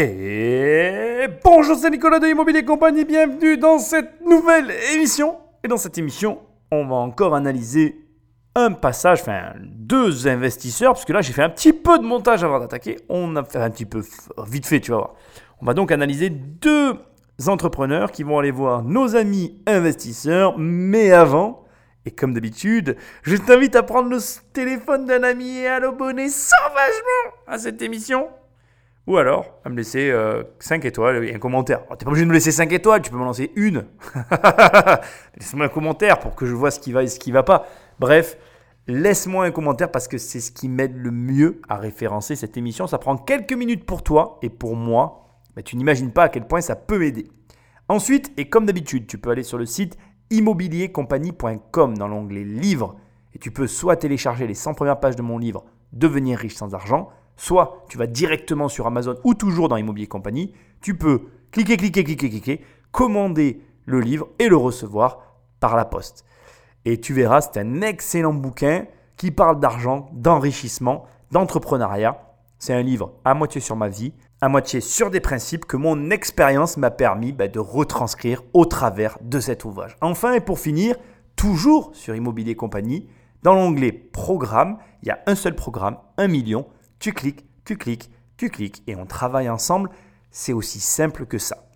Et bonjour, c'est Nicolas de Immobilier Compagnie, bienvenue dans cette nouvelle émission. Et dans cette émission, on va encore analyser un passage, enfin deux investisseurs, parce que là j'ai fait un petit peu de montage avant d'attaquer. On a fait un petit peu vite fait, tu vas voir. On va donc analyser deux entrepreneurs qui vont aller voir nos amis investisseurs, mais avant, et comme d'habitude, je t'invite à prendre le téléphone d'un ami et à l'abonner sauvagement à cette émission ou alors, à me laisser 5 euh, étoiles et un commentaire. Tu n'es pas obligé de me laisser 5 étoiles, tu peux me lancer une. Laisse-moi un commentaire pour que je vois ce qui va et ce qui ne va pas. Bref, laisse-moi un commentaire parce que c'est ce qui m'aide le mieux à référencer cette émission. Ça prend quelques minutes pour toi et pour moi. Mais tu n'imagines pas à quel point ça peut m'aider. Ensuite, et comme d'habitude, tu peux aller sur le site immobiliercompagnie.com dans l'onglet livres et tu peux soit télécharger les 100 premières pages de mon livre Devenir riche sans argent, Soit tu vas directement sur Amazon ou toujours dans Immobilier Compagnie, tu peux cliquer, cliquer, cliquer, cliquer, commander le livre et le recevoir par la poste. Et tu verras, c'est un excellent bouquin qui parle d'argent, d'enrichissement, d'entrepreneuriat. C'est un livre à moitié sur ma vie, à moitié sur des principes que mon expérience m'a permis bah, de retranscrire au travers de cet ouvrage. Enfin, et pour finir, toujours sur Immobilier Compagnie, dans l'onglet Programme, il y a un seul programme, 1 million tu cliques, tu cliques, tu cliques et on travaille ensemble. C'est aussi simple que ça.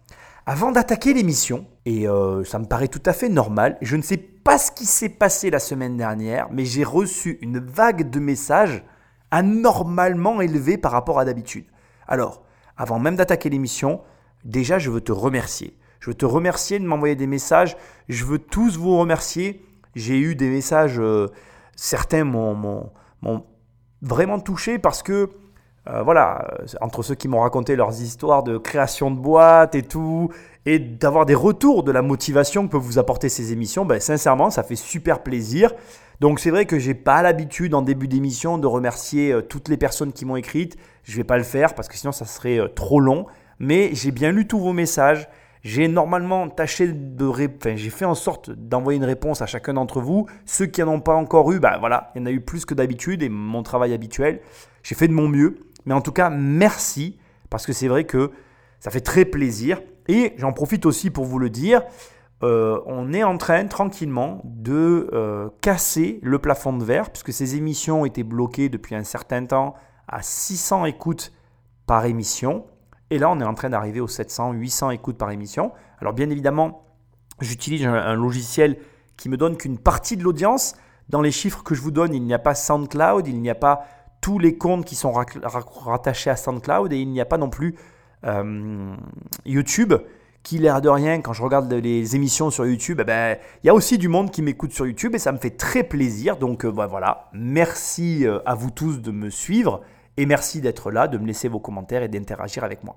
Avant d'attaquer l'émission, et euh, ça me paraît tout à fait normal, je ne sais pas ce qui s'est passé la semaine dernière, mais j'ai reçu une vague de messages anormalement élevés par rapport à d'habitude. Alors, avant même d'attaquer l'émission, déjà je veux te remercier. Je veux te remercier de m'envoyer des messages. Je veux tous vous remercier. J'ai eu des messages, euh, certains m'ont vraiment touché parce que, euh, voilà, entre ceux qui m'ont raconté leurs histoires de création de boîtes et tout, et d'avoir des retours de la motivation que peuvent vous apporter ces émissions, ben, sincèrement, ça fait super plaisir. Donc c'est vrai que j'ai pas l'habitude en début d'émission de remercier euh, toutes les personnes qui m'ont écrite. Je vais pas le faire parce que sinon ça serait euh, trop long. Mais j'ai bien lu tous vos messages. J'ai normalement tâché de enfin, j'ai fait en sorte d'envoyer une réponse à chacun d'entre vous. Ceux qui n'en ont pas encore eu, ben voilà, il y en a eu plus que d'habitude et mon travail habituel. J'ai fait de mon mieux. Mais en tout cas, merci parce que c'est vrai que ça fait très plaisir. Et j'en profite aussi pour vous le dire. Euh, on est en train tranquillement de euh, casser le plafond de verre, puisque ces émissions étaient bloquées depuis un certain temps à 600 écoutes par émission. Et là, on est en train d'arriver aux 700, 800 écoutes par émission. Alors bien évidemment, j'utilise un, logiciel qui me donne qu'une partie de l'audience. Dans les chiffres que je vous donne, il n'y a pas SoundCloud, il n'y a pas tous les comptes qui sont rattachés à SoundCloud et il n'y a pas non plus euh, YouTube qui, l'air de rien, quand je regarde les émissions sur YouTube, eh ben, il y a aussi du monde qui m'écoute sur YouTube et ça me fait très plaisir. Donc euh, voilà, merci euh, à vous tous de me suivre. Et merci d'être là, de me laisser vos commentaires et d'interagir avec moi.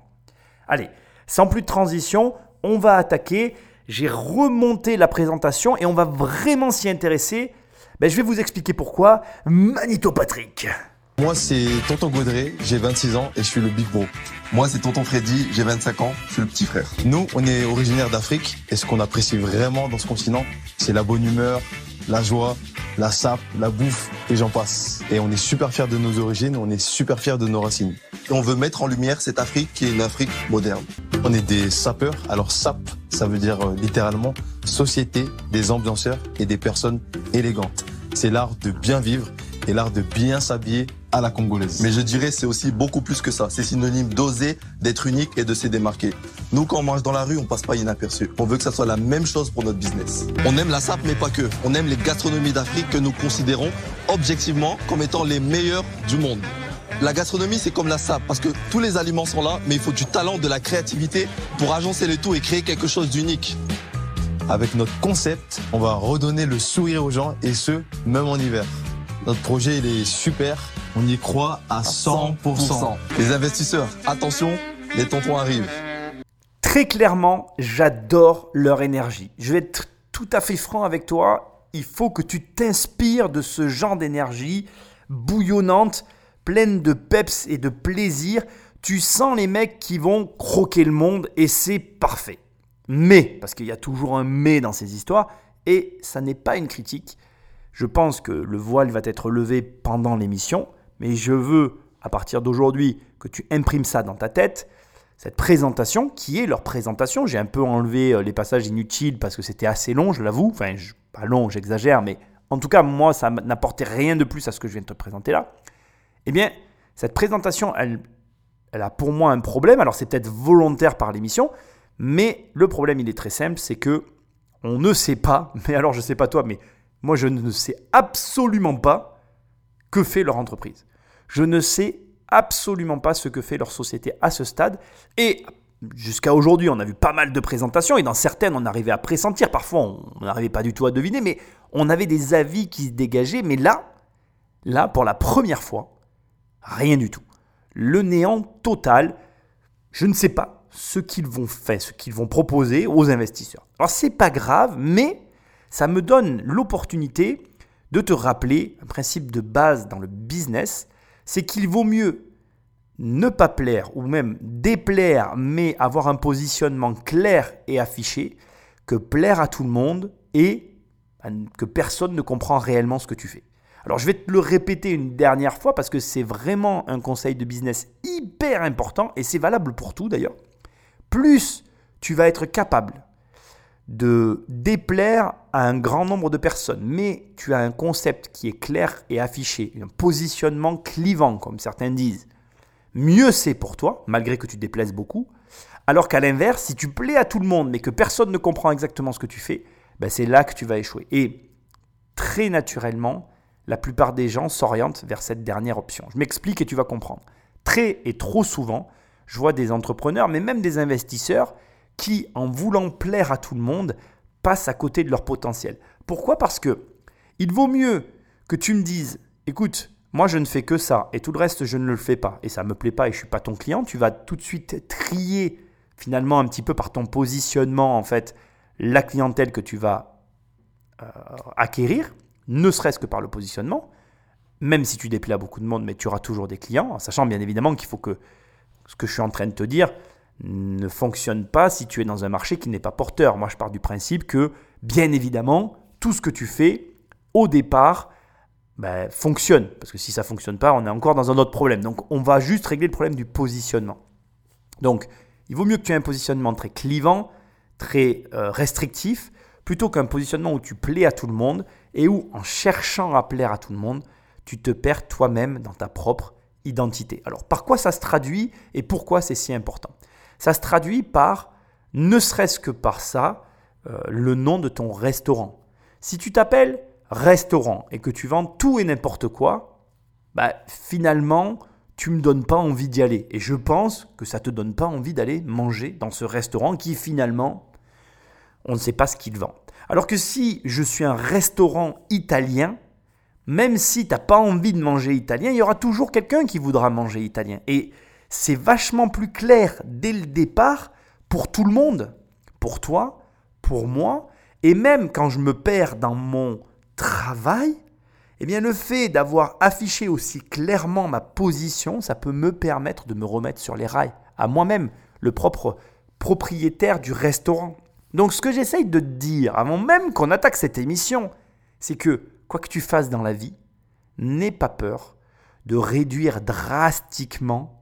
Allez, sans plus de transition, on va attaquer. J'ai remonté la présentation et on va vraiment s'y intéresser. Ben, je vais vous expliquer pourquoi. Manito Patrick. Moi, c'est Tonton Gaudré, j'ai 26 ans et je suis le Big Bro. Moi, c'est Tonton Freddy, j'ai 25 ans, je suis le petit frère. Nous, on est originaire d'Afrique et ce qu'on apprécie vraiment dans ce continent, c'est la bonne humeur, la joie, la sape, la bouffe et j'en passe. Et on est super fiers de nos origines, on est super fiers de nos racines. Et on veut mettre en lumière cette Afrique qui est une Afrique moderne. On est des sapeurs. Alors SAP, ça veut dire euh, littéralement Société des ambianceurs et des personnes élégantes. C'est l'art de bien vivre et l'art de bien s'habiller à la congolaise. Mais je dirais c'est aussi beaucoup plus que ça. C'est synonyme d'oser, d'être unique et de se démarquer. Nous, quand on marche dans la rue, on passe pas inaperçu. On veut que ça soit la même chose pour notre business. On aime la SAP, mais pas que. On aime les gastronomies d'Afrique que nous considérons objectivement comme étant les meilleures du monde. La gastronomie, c'est comme la SAP, parce que tous les aliments sont là, mais il faut du talent, de la créativité pour agencer le tout et créer quelque chose d'unique. Avec notre concept, on va redonner le sourire aux gens, et ce, même en hiver. Notre projet, il est super. On y croit à 100%. Les investisseurs, attention, les tontons arrivent. Très clairement, j'adore leur énergie. Je vais être tout à fait franc avec toi. Il faut que tu t'inspires de ce genre d'énergie bouillonnante, pleine de peps et de plaisir. Tu sens les mecs qui vont croquer le monde et c'est parfait. Mais, parce qu'il y a toujours un mais dans ces histoires, et ça n'est pas une critique, je pense que le voile va être levé pendant l'émission, mais je veux, à partir d'aujourd'hui, que tu imprimes ça dans ta tête. cette présentation qui est leur présentation. J'ai un peu enlevé euh, les passages inutiles parce que c'était assez long, je l'avoue. Enfin, pas long, j'exagère, mais en tout cas, moi, ça n'apportait rien de plus à ce que je viens de te présenter là. Eh bien, cette présentation, elle, elle a pour moi un problème. Alors, c'est peut-être volontaire par l'émission, mais le problème, il est très simple, c'est que on ne sait pas, mais alors je ne sais pas toi, mais moi, je ne sais absolument pas que fait leur entreprise. Je ne sais absolument pas ce que fait leur société à ce stade. Et jusqu'à aujourd'hui, on a vu pas mal de présentations et dans certaines, on arrivait à pressentir. Parfois, on n'arrivait pas du tout à deviner, mais on avait des avis qui se dégageaient. Mais là, là, pour la première fois, rien du tout. Le néant total. Je ne sais pas ce qu'ils vont faire, ce qu'ils vont proposer aux investisseurs. Alors, c'est pas grave, mais ça me donne l'opportunité de te rappeler un principe de base dans le business c'est qu'il vaut mieux ne pas plaire ou même déplaire, mais avoir un positionnement clair et affiché, que plaire à tout le monde et que personne ne comprend réellement ce que tu fais. Alors je vais te le répéter une dernière fois parce que c'est vraiment un conseil de business hyper important et c'est valable pour tout d'ailleurs. Plus tu vas être capable de déplaire à un grand nombre de personnes, mais tu as un concept qui est clair et affiché, un positionnement clivant, comme certains disent, mieux c'est pour toi, malgré que tu déplaises beaucoup. Alors qu'à l'inverse, si tu plais à tout le monde, mais que personne ne comprend exactement ce que tu fais, ben c'est là que tu vas échouer. Et très naturellement, la plupart des gens s'orientent vers cette dernière option. Je m'explique et tu vas comprendre. Très et trop souvent, je vois des entrepreneurs, mais même des investisseurs, qui, en voulant plaire à tout le monde, passent à côté de leur potentiel. Pourquoi? Parce que il vaut mieux que tu me dises, écoute, moi je ne fais que ça et tout le reste je ne le fais pas. Et ça ne me plaît pas et je suis pas ton client, tu vas tout de suite trier finalement un petit peu par ton positionnement en fait la clientèle que tu vas euh, acquérir, ne serait-ce que par le positionnement, même si tu déplais à beaucoup de monde, mais tu auras toujours des clients, en sachant bien évidemment qu'il faut que ce que je suis en train de te dire, ne fonctionne pas si tu es dans un marché qui n'est pas porteur. Moi, je pars du principe que, bien évidemment, tout ce que tu fais au départ ben, fonctionne. Parce que si ça ne fonctionne pas, on est encore dans un autre problème. Donc, on va juste régler le problème du positionnement. Donc, il vaut mieux que tu aies un positionnement très clivant, très euh, restrictif, plutôt qu'un positionnement où tu plais à tout le monde et où, en cherchant à plaire à tout le monde, tu te perds toi-même dans ta propre identité. Alors, par quoi ça se traduit et pourquoi c'est si important? Ça se traduit par, ne serait-ce que par ça, euh, le nom de ton restaurant. Si tu t'appelles restaurant et que tu vends tout et n'importe quoi, bah, finalement, tu ne me donnes pas envie d'y aller. Et je pense que ça ne te donne pas envie d'aller manger dans ce restaurant qui finalement, on ne sait pas ce qu'il vend. Alors que si je suis un restaurant italien, même si tu n'as pas envie de manger italien, il y aura toujours quelqu'un qui voudra manger italien. Et c'est vachement plus clair dès le départ pour tout le monde, pour toi, pour moi, et même quand je me perds dans mon travail, eh bien le fait d'avoir affiché aussi clairement ma position, ça peut me permettre de me remettre sur les rails, à moi-même, le propre propriétaire du restaurant. Donc ce que j'essaye de te dire, avant même qu'on attaque cette émission, c'est que quoi que tu fasses dans la vie, n'aie pas peur de réduire drastiquement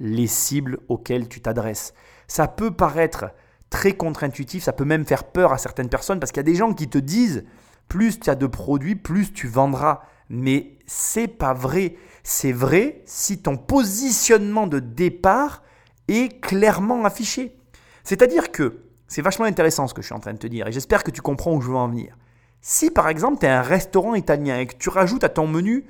les cibles auxquelles tu t'adresses. Ça peut paraître très contre-intuitif, ça peut même faire peur à certaines personnes parce qu'il y a des gens qui te disent plus tu as de produits, plus tu vendras. Mais c'est pas vrai. C'est vrai si ton positionnement de départ est clairement affiché. C'est-à-dire que c'est vachement intéressant ce que je suis en train de te dire et j'espère que tu comprends où je veux en venir. Si par exemple tu es un restaurant italien et que tu rajoutes à ton menu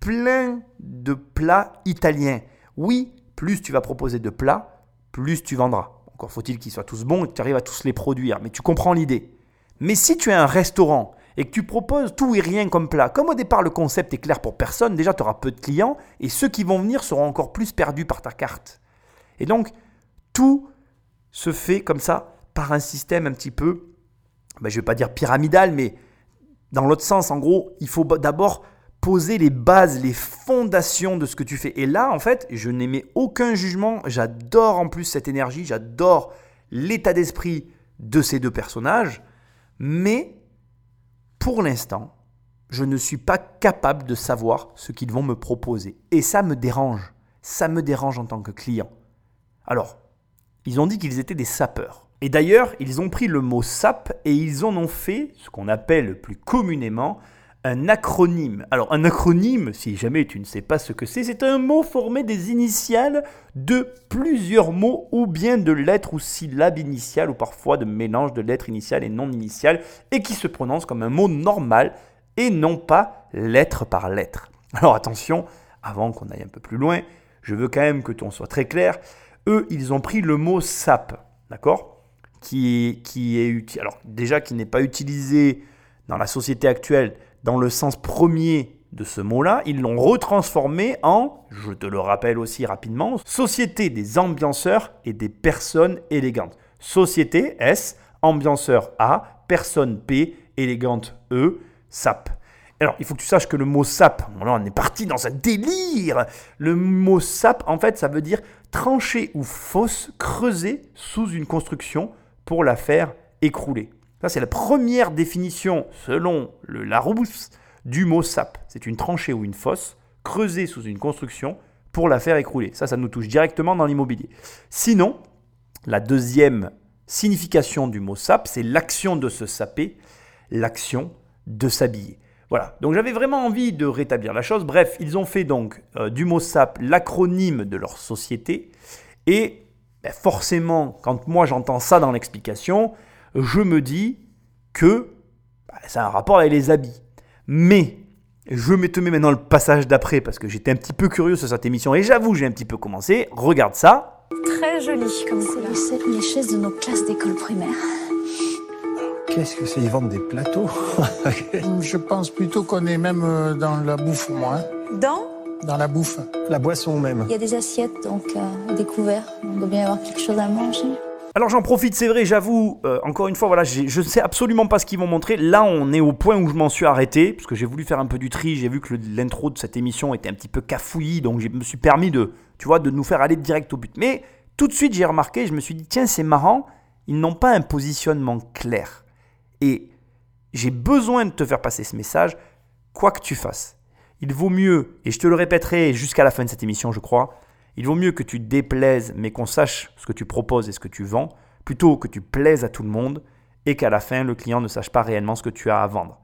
plein de plats italiens, oui, plus tu vas proposer de plats, plus tu vendras. Encore faut-il qu'ils soient tous bons et que tu arrives à tous les produire. Mais tu comprends l'idée. Mais si tu es un restaurant et que tu proposes tout et rien comme plat, comme au départ le concept est clair pour personne, déjà tu auras peu de clients et ceux qui vont venir seront encore plus perdus par ta carte. Et donc, tout se fait comme ça par un système un petit peu, ben, je ne vais pas dire pyramidal, mais dans l'autre sens, en gros, il faut d'abord poser les bases, les fondations de ce que tu fais. Et là, en fait, je n'émets aucun jugement. J'adore en plus cette énergie, j'adore l'état d'esprit de ces deux personnages. Mais pour l'instant, je ne suis pas capable de savoir ce qu'ils vont me proposer. Et ça me dérange. Ça me dérange en tant que client. Alors, Ils ont dit qu'ils étaient des sapeurs. Et d'ailleurs, ils ont pris le mot sap et ils en ont fait ce qu'on appelle plus communément un acronyme. Alors un acronyme, si jamais tu ne sais pas ce que c'est, c'est un mot formé des initiales de plusieurs mots ou bien de lettres ou syllabes initiales ou parfois de mélange de lettres initiales et non initiales et qui se prononce comme un mot normal et non pas lettre par lettre. Alors attention, avant qu'on aille un peu plus loin, je veux quand même que ton soit très clair. Eux, ils ont pris le mot sap, d'accord? Qui qui est alors déjà qui n'est pas utilisé dans la société actuelle dans le sens premier de ce mot-là, ils l'ont retransformé en, je te le rappelle aussi rapidement, Société des ambianceurs et des personnes élégantes. Société S, ambianceur A, personne P, élégante E, SAP. Alors, il faut que tu saches que le mot SAP, on est parti dans un délire. Le mot SAP, en fait, ça veut dire trancher ou fosse creusée sous une construction pour la faire écrouler. Ça, c'est la première définition, selon le Larousse, du mot sap. C'est une tranchée ou une fosse creusée sous une construction pour la faire écrouler. Ça, ça nous touche directement dans l'immobilier. Sinon, la deuxième signification du mot sap, c'est l'action de se saper, l'action de s'habiller. Voilà, donc j'avais vraiment envie de rétablir la chose. Bref, ils ont fait donc euh, du mot SAP l'acronyme de leur société. Et ben, forcément, quand moi j'entends ça dans l'explication, je me dis que bah, ça a un rapport avec les habits. Mais je mets maintenant le passage d'après parce que j'étais un petit peu curieux sur cette émission et j'avoue, j'ai un petit peu commencé. Regarde ça. Très joli comme c'est C'est les chaises de nos classes d'école primaire. Qu'est-ce que c'est Ils vendent des plateaux Je pense plutôt qu'on est même euh, dans la bouffe, moi. hein. Dans Dans la bouffe. La boisson même. Il y a des assiettes, donc euh, des couverts. On doit bien y avoir quelque chose à manger. Alors j'en profite, c'est vrai, j'avoue, euh, encore une fois, voilà, je ne sais absolument pas ce qu'ils vont montrer. Là, on est au point où je m'en suis arrêté, parce que j'ai voulu faire un peu du tri, j'ai vu que l'intro de cette émission était un petit peu cafouillis, donc je me suis permis de, tu vois, de nous faire aller direct au but. Mais tout de suite, j'ai remarqué, je me suis dit, tiens, c'est marrant, ils n'ont pas un positionnement clair. Et j'ai besoin de te faire passer ce message, quoi que tu fasses. Il vaut mieux, et je te le répéterai jusqu'à la fin de cette émission, je crois, il vaut mieux que tu déplaises, mais qu'on sache ce que tu proposes et ce que tu vends, plutôt que tu plaises à tout le monde et qu'à la fin, le client ne sache pas réellement ce que tu as à vendre.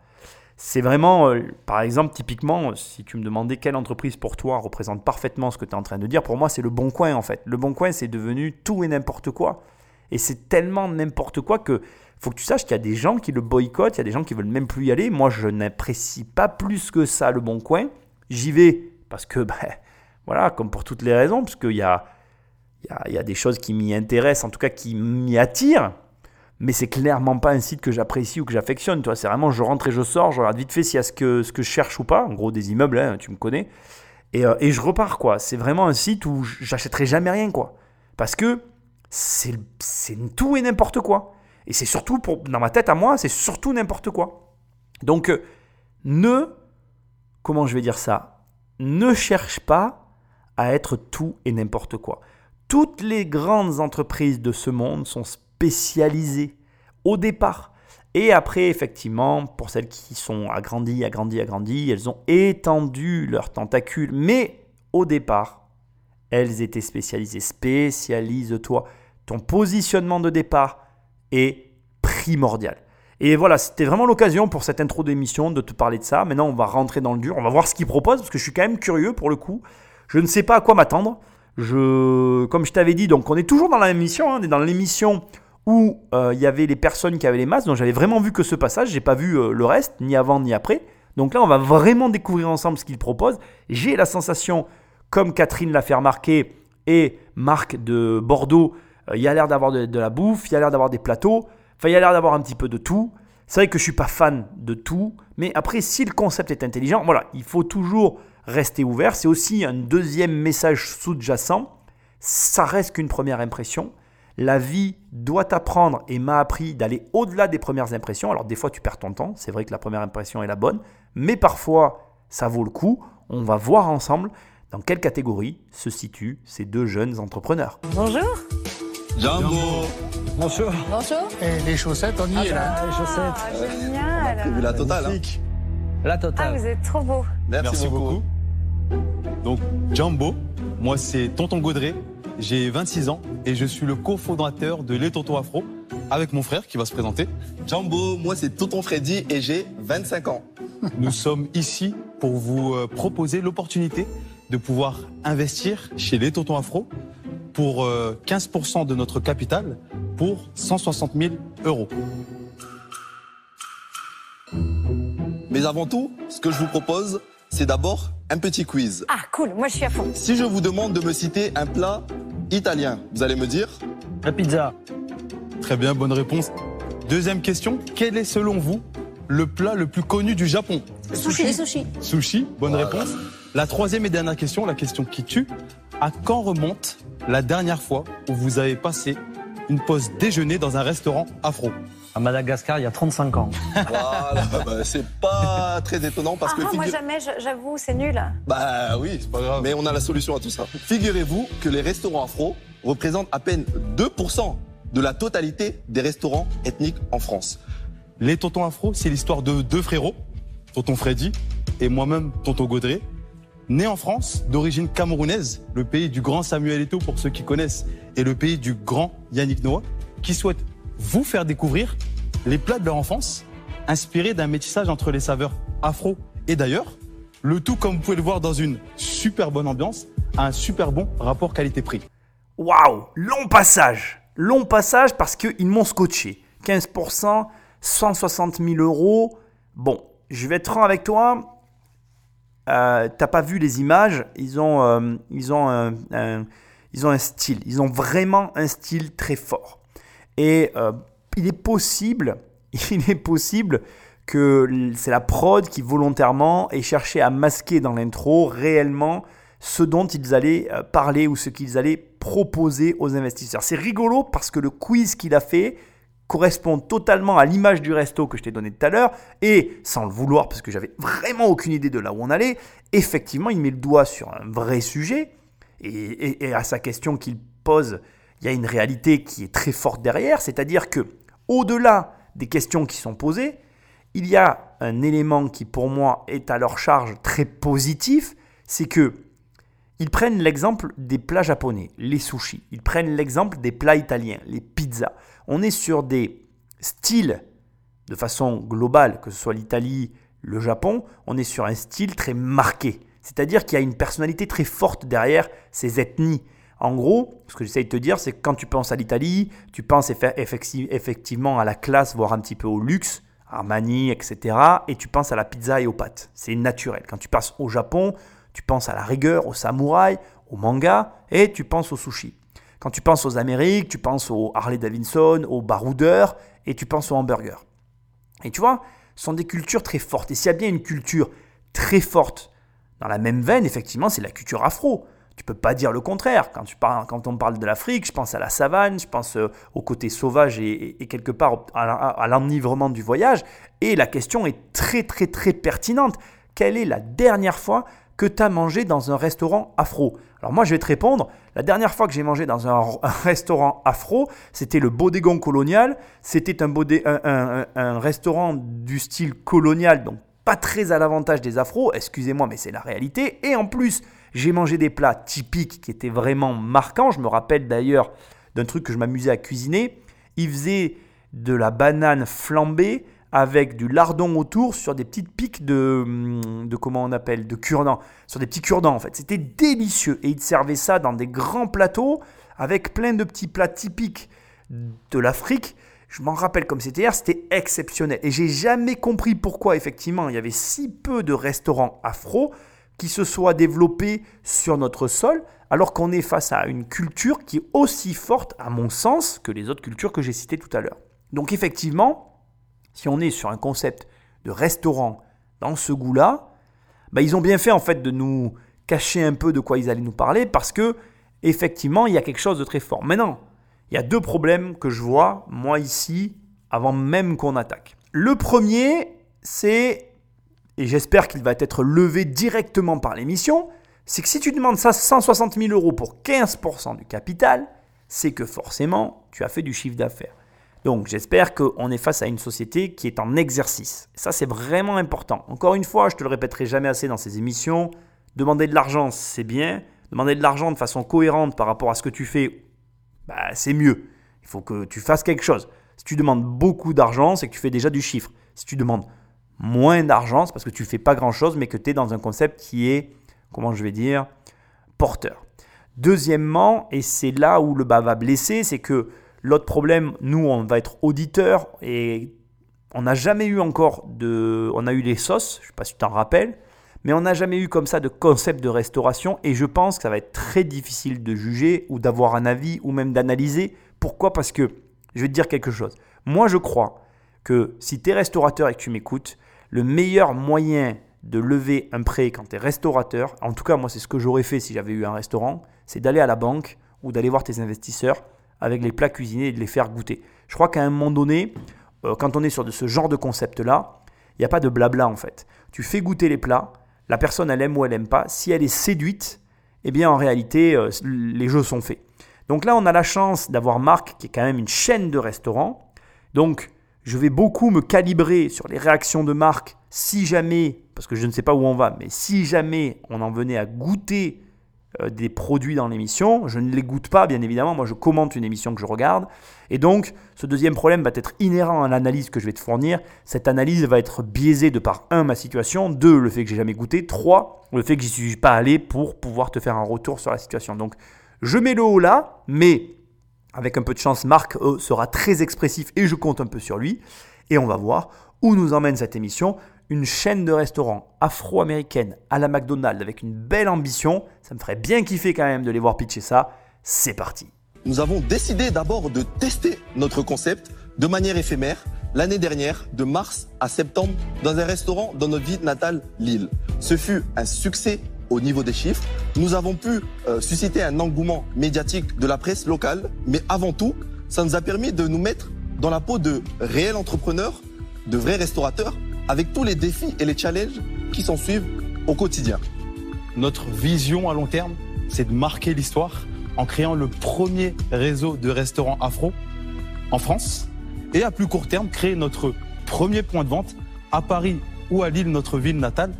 C'est vraiment, euh, par exemple, typiquement, si tu me demandais quelle entreprise pour toi représente parfaitement ce que tu es en train de dire, pour moi, c'est le Bon Coin en fait. Le Bon Coin, c'est devenu tout et n'importe quoi. Et c'est tellement n'importe quoi que faut que tu saches qu'il y a des gens qui le boycottent, il y a des gens qui veulent même plus y aller. Moi, je n'apprécie pas plus que ça le Bon Coin. J'y vais parce que, ben, voilà, comme pour toutes les raisons, parce y a, y, a, y a des choses qui m'y intéressent, en tout cas qui m'y attirent. Mais c'est clairement pas un site que j'apprécie ou que j'affectionne. Tu vois, c'est vraiment je rentre et je sors, je regarde vite fait s'il y a ce que, ce que je cherche ou pas. En gros, des immeubles, hein, tu me connais. Et, euh, et je repars, quoi. C'est vraiment un site où j'achèterai jamais rien, quoi. Parce que c'est c'est tout et n'importe quoi. Et c'est surtout, pour, dans ma tête à moi, c'est surtout n'importe quoi. Donc, euh, ne, comment je vais dire ça, ne cherche pas à être tout et n'importe quoi. Toutes les grandes entreprises de ce monde sont spécialisées au départ. Et après, effectivement, pour celles qui sont agrandies, agrandies, agrandies, elles ont étendu leurs tentacules. Mais au départ, elles étaient spécialisées. Spécialise-toi. Ton positionnement de départ est primordial. Et voilà, c'était vraiment l'occasion pour cette intro d'émission de te parler de ça. Maintenant, on va rentrer dans le dur. On va voir ce qu'ils proposent parce que je suis quand même curieux pour le coup. Je ne sais pas à quoi m'attendre. Je, comme je t'avais dit, donc on est toujours dans la même émission. hein. on est dans l'émission où euh, il y avait les personnes qui avaient les masques. Donc j'avais vraiment vu que ce passage. J'ai pas vu euh, le reste, ni avant ni après. Donc là, on va vraiment découvrir ensemble ce qu'ils proposent. J'ai la sensation, comme Catherine l'a fait remarquer et Marc de Bordeaux, euh, il y a l'air d'avoir de, la bouffe, il y a l'air d'avoir des plateaux. Enfin, il y a l'air d'avoir un petit peu de tout. C'est vrai que je suis pas fan de tout, mais après, si le concept est intelligent, voilà, il faut toujours rester ouvert. C'est aussi un deuxième message sous-jacent. Ça reste qu'une première impression. La vie doit t'apprendre et m'a appris d'aller au-delà des premières impressions. Alors des fois tu perds ton temps, c'est vrai que la première impression est la bonne, mais parfois ça vaut le coup. On va voir ensemble dans quelle catégorie se situent ces deux jeunes entrepreneurs. Bonjour. Jumbo Bonjour. Bonjour. Et les chaussettes, on y est là. les chaussettes. Ah, génial. T'as vu la totale hein. La Ah, totale. vous êtes trop beau. Merci, beaucoup. Donc, Jumbo, moi c'est Tonton Gaudré, j'ai 26 ans et je suis le cofondateur de Les Tontons Afro avec mon frère qui va se présenter. Jumbo, moi c'est Tonton Freddy et j'ai 25 ans. Nous sommes ici pour vous euh, proposer l'opportunité de pouvoir investir chez Les Tontons Afro pour euh, 15% de notre capital pour 160 000 euros. Mais avant tout, ce que je vous propose, c'est d'abord un petit quiz. Ah, cool, moi je suis à fond. Si je vous demande de me citer un plat italien, vous allez me dire La pizza. Très bien, bonne réponse. Deuxième question, quel est selon vous le plat le plus connu du Japon? Les sushis. Sushi, bonne réponse. La troisième et dernière question, la question qui tue. À quand remonte la dernière fois où vous avez passé une pause déjeuner dans un restaurant afro? À Madagascar, il y a 35 ans. Voilà, bah, c'est pas très étonnant parce ah, que moi figure- jamais, j'avoue, c'est nul. Bah oui, c'est pas grave. Mais on a la solution à tout ça. Figurez-vous que les restaurants afro représentent à peine 2% de la totalité des restaurants ethniques en France. Les tontons afro, c'est l'histoire de deux frérots, tonton Freddy et moi-même, tonton Gaudré, nés en France, d'origine camerounaise, le pays du grand Samuel Eto'o pour ceux qui connaissent, et le pays du grand Yannick Noah, qui souhaitent vous faire découvrir les plats de leur enfance, inspirés d'un métissage entre les saveurs afro et d'ailleurs, le tout, comme vous pouvez le voir, dans une super bonne ambiance, à un super bon rapport qualité-prix. Waouh, long passage. Long passage parce qu'ils m'ont scotché. 15%, 160 000 euros. Bon, je vais être franc avec toi. Euh, T'as pas vu les images? Ils ont, euh, ils, ont un- ils ont un style. Ils ont vraiment un style très fort. Et euh, il est possible, il est possible que c'est la prod qui volontairement ait cherché à masquer dans l'intro réellement ce dont ils allaient euh, parler ou ce qu'ils allaient proposer aux investisseurs. C'est rigolo parce que le quiz qu'il a fait correspond totalement à l'image du resto que je t'ai donné tout à l'heure et sans le vouloir parce que j'avais vraiment aucune idée de là où on allait, effectivement il met le doigt sur un vrai sujet et, et- et à sa question qu'il pose, il y a une réalité qui est très forte derrière, c'est-à-dire que au-delà des questions qui sont posées, il y a un élément qui pour moi est à leur charge très positif, c'est que ils prennent l'exemple des plats japonais, les sushis. Ils prennent l'exemple des plats italiens, les pizzas. On est sur des styles de façon globale, que ce soit l'Italie, le Japon, on est sur un style très marqué. C'est-à-dire qu'il y a une personnalité très forte derrière ces ethnies. En gros, ce que j'essaie de te dire, c'est que quand tu penses à l'Italie, tu penses effe- effecti- effectivement à la classe, voire un petit peu au luxe, Armani, etc. Et tu penses à la pizza et aux pâtes. C'est naturel. Quand tu passes au Japon, tu penses à la rigueur, au samouraï, au manga, et tu penses au sushi. Quand tu penses aux Amériques, tu penses au Harley Davidson, au baroudeur, et tu penses au hamburger. Et tu vois, ce sont des cultures très fortes. Et s'il y a bien une culture très forte dans la même veine, effectivement, c'est la culture afro. Tu peux pas dire le contraire. Quand, tu parles, quand on parle de l'Afrique, je pense à la savane, je pense euh, au côté sauvage et, quelque part à, l'enivrement du voyage. Et la question est très très très pertinente. Quelle est la dernière fois que tu as mangé dans un restaurant afro? Alors moi je vais te répondre, la dernière fois que j'ai mangé dans un, restaurant afro, c'était le Bodégon Colonial. C'était un- un- un restaurant du style colonial, donc pas très à l'avantage des afros, excusez-moi mais c'est la réalité. Et en plus, j'ai mangé des plats typiques qui étaient vraiment marquants. Je me rappelle d'ailleurs d'un truc que je m'amusais à cuisiner. Il faisait de la banane flambée avec du lardon autour sur des petites piques de, hum, de comment on appelle, de cure-dents, sur des petits cure-dents en fait. C'était délicieux et ils te servaient ça dans des grands plateaux avec plein de petits plats typiques de l'Afrique. Je m'en rappelle comme c'était hier, c'était exceptionnel. Et j'ai jamais compris pourquoi effectivement il y avait si peu de restaurants afro qui se soient développés sur notre sol, alors qu'on est face à une culture qui est aussi forte, à mon sens, que les autres cultures que j'ai citées tout à l'heure. Donc effectivement, si on est sur un concept de restaurant dans ce goût-là, bah, ils ont bien fait en fait de nous cacher un peu de quoi ils allaient nous parler parce que effectivement il y a quelque chose de très fort. Maintenant, il y a deux problèmes que je vois moi ici avant même qu'on attaque. Le premier, c'est et j'espère qu'il va être levé directement par l'émission, c'est que si tu demandes ça 160 000 euros pour 15% du capital, c'est que forcément tu as fait du chiffre d'affaires. Donc j'espère qu'on est face à une société qui est en exercice. Ça c'est vraiment important. Encore une fois, je te le répéterai jamais assez dans ces émissions, demander de l'argent c'est bien, demander de l'argent de façon cohérente par rapport à ce que tu fais bah, c'est mieux. Il faut que tu fasses quelque chose. Si tu demandes beaucoup d'argent, c'est que tu fais déjà du chiffre. Si tu demandes moins d'argent, c'est parce que tu ne fais pas grand-chose, mais que tu es dans un concept qui est, comment je vais dire, porteur. Deuxièmement, et c'est là où le bas va blesser, c'est que l'autre problème, nous, on va être auditeur et on n'a jamais eu encore de... On a eu les sauces, je ne sais pas si tu t'en rappelles, mais on n'a jamais eu comme ça de concept de restauration et je pense que ça va être très difficile de juger ou d'avoir un avis ou même d'analyser. Pourquoi? Parce que je vais te dire quelque chose. Moi, je crois que si tu es restaurateur et que tu m'écoutes, le meilleur moyen de lever un prêt quand tu es restaurateur, en tout cas moi c'est ce que j'aurais fait si j'avais eu un restaurant, c'est d'aller à la banque ou d'aller voir tes investisseurs avec les plats cuisinés et de les faire goûter. Je crois qu'à un moment donné, euh, quand on est sur de ce genre de concept-là, il n'y a pas de blabla en fait. Tu fais goûter les plats, la personne elle aime ou elle n'aime pas. Si elle est séduite, eh bien en réalité, euh, les jeux sont faits. Donc là, on a la chance d'avoir Marc, qui est quand même une chaîne de restaurants. Donc, je vais beaucoup me calibrer sur les réactions de Marc si jamais, parce que je ne sais pas où on va, mais si jamais on en venait à goûter euh, des produits dans l'émission. Je ne les goûte pas, bien évidemment. Moi, je commente une émission que je regarde. Et donc, ce deuxième problème va être inhérent à l'analyse que je vais te fournir. Cette analyse va être biaisée de par, un, ma situation, deux, le fait que j'ai jamais goûté, trois, le fait que j'y suis pas allé pour pouvoir te faire un retour sur la situation. Donc, je mets le haut là, mais avec un peu de chance, Marc euh, sera très expressif et je compte un peu sur lui. Et on va voir où nous emmène cette émission une chaîne de restaurants afro-américaine à la McDonald's avec une belle ambition. Ça me ferait bien kiffer quand même de les voir pitcher ça. C'est parti. Nous avons décidé d'abord de tester notre concept de manière éphémère l'année dernière, de mars à septembre, dans un restaurant dans notre ville natale, Lille. Ce fut un succès au niveau des chiffres. Nous avons pu euh, susciter un engouement médiatique de la presse locale, mais avant tout, ça nous a permis de nous mettre dans la peau de réels entrepreneurs, de vrais restaurateurs avec tous les défis et les challenges qui s'en suivent au quotidien. Notre vision à long terme, c'est de marquer l'histoire en créant le premier réseau de restaurants afro en France et à plus court terme, créer notre premier point de vente à Paris ou à Lille, notre ville natale,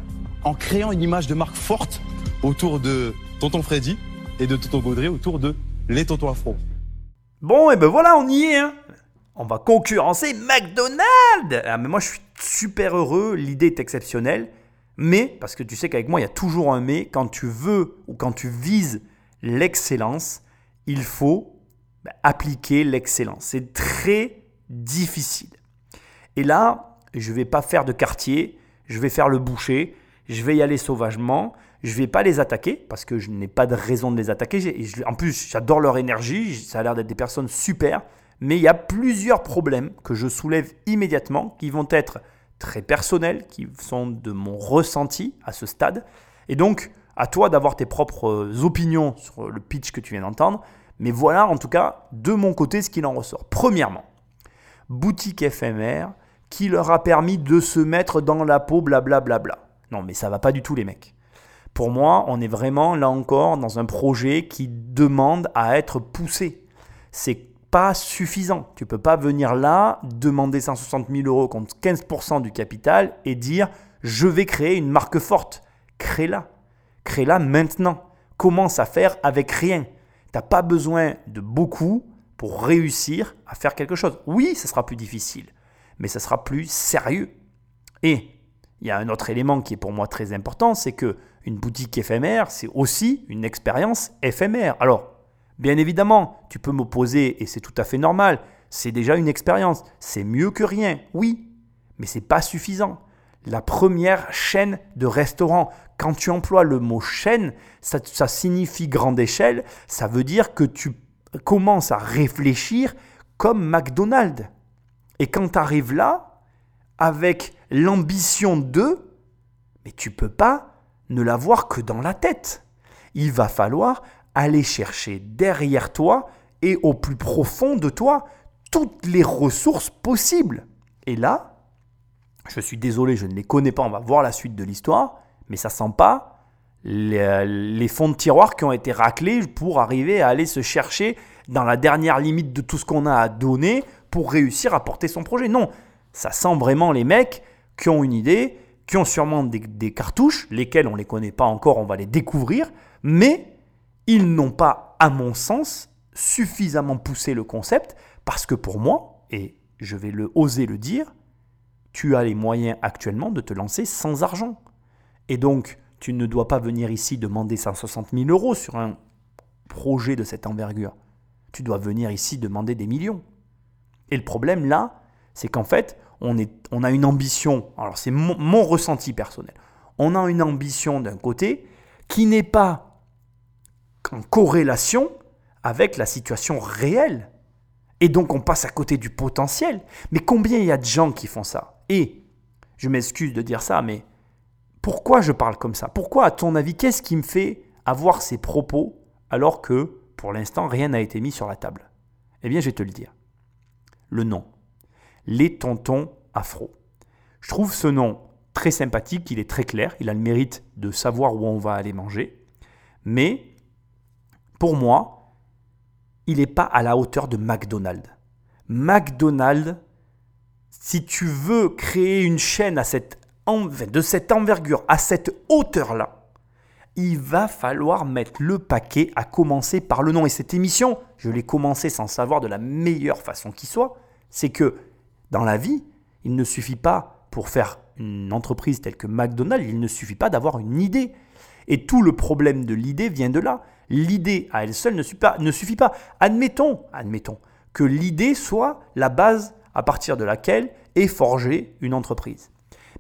en créant une image de marque forte autour de Tonton Freddy et de Tonton Gaudré autour de les Tontons Afro. Bon, et ben voilà, on y est. Hein on va concurrencer McDonald's. Ah, mais moi, je suis super heureux. L'idée est exceptionnelle. Mais, parce que tu sais qu'avec moi, il y a toujours un mais. Quand tu veux ou quand tu vises l'excellence, il faut bah, appliquer l'excellence. C'est très difficile. Et là, je ne vais pas faire de quartier. Je vais faire le boucher. Je vais y aller sauvagement. Je vais pas les attaquer parce que je n'ai pas de raison de les attaquer. En plus, j'adore leur énergie. Ça a l'air d'être des personnes super mais il y a plusieurs problèmes que je soulève immédiatement qui vont être très personnels, qui sont de mon ressenti à ce stade. Et donc, à toi d'avoir tes propres opinions sur le pitch que tu viens d'entendre. Mais voilà en tout cas de mon côté ce qu'il en ressort. Premièrement, boutique éphémère qui leur a permis de se mettre dans la peau, blablabla. Bla bla bla. Non, mais ça va pas du tout les mecs. Pour moi, on est vraiment là encore dans un projet qui demande à être poussé. C'est pas suffisant. Tu peux pas venir là, demander 160 000 euros contre 15% du capital et dire je vais créer une marque forte. Crée-la. Crée-la maintenant. Commence à faire avec rien. Tu n'as pas besoin de beaucoup pour réussir à faire quelque chose. Oui, ce sera plus difficile, mais ça sera plus sérieux. Et il y a un autre élément qui est pour moi très important, c'est que une boutique éphémère, c'est aussi une expérience éphémère. Alors, Bien évidemment, tu peux m'opposer et c'est tout à fait normal. C'est déjà une expérience. C'est mieux que rien, oui, mais c'est pas suffisant. La première chaîne de restaurant, quand tu emploies le mot chaîne, ça, ça signifie grande échelle. Ça veut dire que tu commences à réfléchir comme McDonald's. Et quand tu arrives là, avec l'ambition de, mais tu peux pas ne l'avoir que dans la tête. Il va falloir aller chercher derrière toi et au plus profond de toi toutes les ressources possibles. Et là, je suis désolé, je ne les connais pas, on va voir la suite de l'histoire, mais ça sent pas les, fonds de tiroir qui ont été raclés pour arriver à aller se chercher dans la dernière limite de tout ce qu'on a à donner pour réussir à porter son projet. Non, ça sent vraiment les mecs qui ont une idée, qui ont sûrement des, cartouches, lesquelles on ne les connaît pas encore, on va les découvrir, mais ils n'ont pas, à mon sens, suffisamment poussé le concept parce que pour moi, et je vais le oser le dire, tu as les moyens actuellement de te lancer sans argent. Et donc, tu ne dois pas venir ici demander 160 000 euros sur un projet de cette envergure. Tu dois venir ici demander des millions. Et le problème là, c'est qu'en fait, on, a une ambition, alors c'est mon, mon ressenti personnel, on a une ambition d'un côté qui n'est pas en corrélation avec la situation réelle. Et donc on passe à côté du potentiel. Mais combien il y a de gens qui font ça? Et, je m'excuse de dire ça, mais pourquoi je parle comme ça? Pourquoi, à ton avis, qu'est-ce qui me fait avoir ces propos alors que, pour l'instant, rien n'a été mis sur la table? Eh bien, je vais te le dire. Le nom. Les tontons afro. Je trouve ce nom très sympathique, il est très clair, il a le mérite de savoir où on va aller manger. Mais, pour moi, il n'est pas à la hauteur de McDonald's. McDonald's, si tu veux créer une chaîne de cette envergure, à cette hauteur-là, il va falloir mettre le paquet à commencer par le nom. Et cette émission, je l'ai commencé sans savoir de la meilleure façon qui soit, c'est que dans la vie, il ne suffit pas pour faire une entreprise telle que McDonald's, il ne suffit pas d'avoir une idée. Et tout le problème de l'idée vient de là. L'idée à elle seule ne suffit pas. Admettons, admettons que l'idée soit la base à partir de laquelle est forgée une entreprise.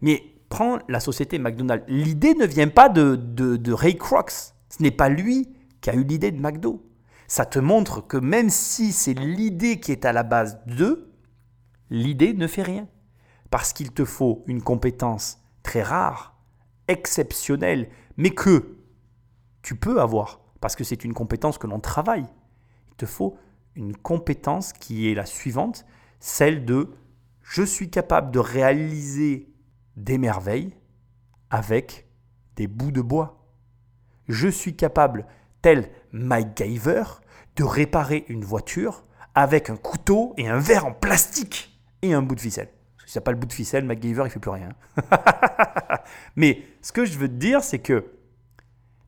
Mais prends la société McDonald's. L'idée ne vient pas de, de, de Ray Kroc. Ce n'est pas lui qui a eu l'idée de McDo. Ça te montre que même si c'est l'idée qui est à la base d'eux, l'idée ne fait rien. Parce qu'il te faut une compétence très rare, exceptionnelle, mais que tu peux avoir, parce que c'est une compétence que l'on travaille. Il te faut une compétence qui est la suivante, celle de je suis capable de réaliser des merveilles avec des bouts de bois. Je suis capable, tel MacGyver, de réparer une voiture avec un couteau et un verre en plastique et un bout de ficelle. Si n'y a pas le bout de ficelle, MacGyver, il fait plus rien. Mais ce que je veux te dire, c'est que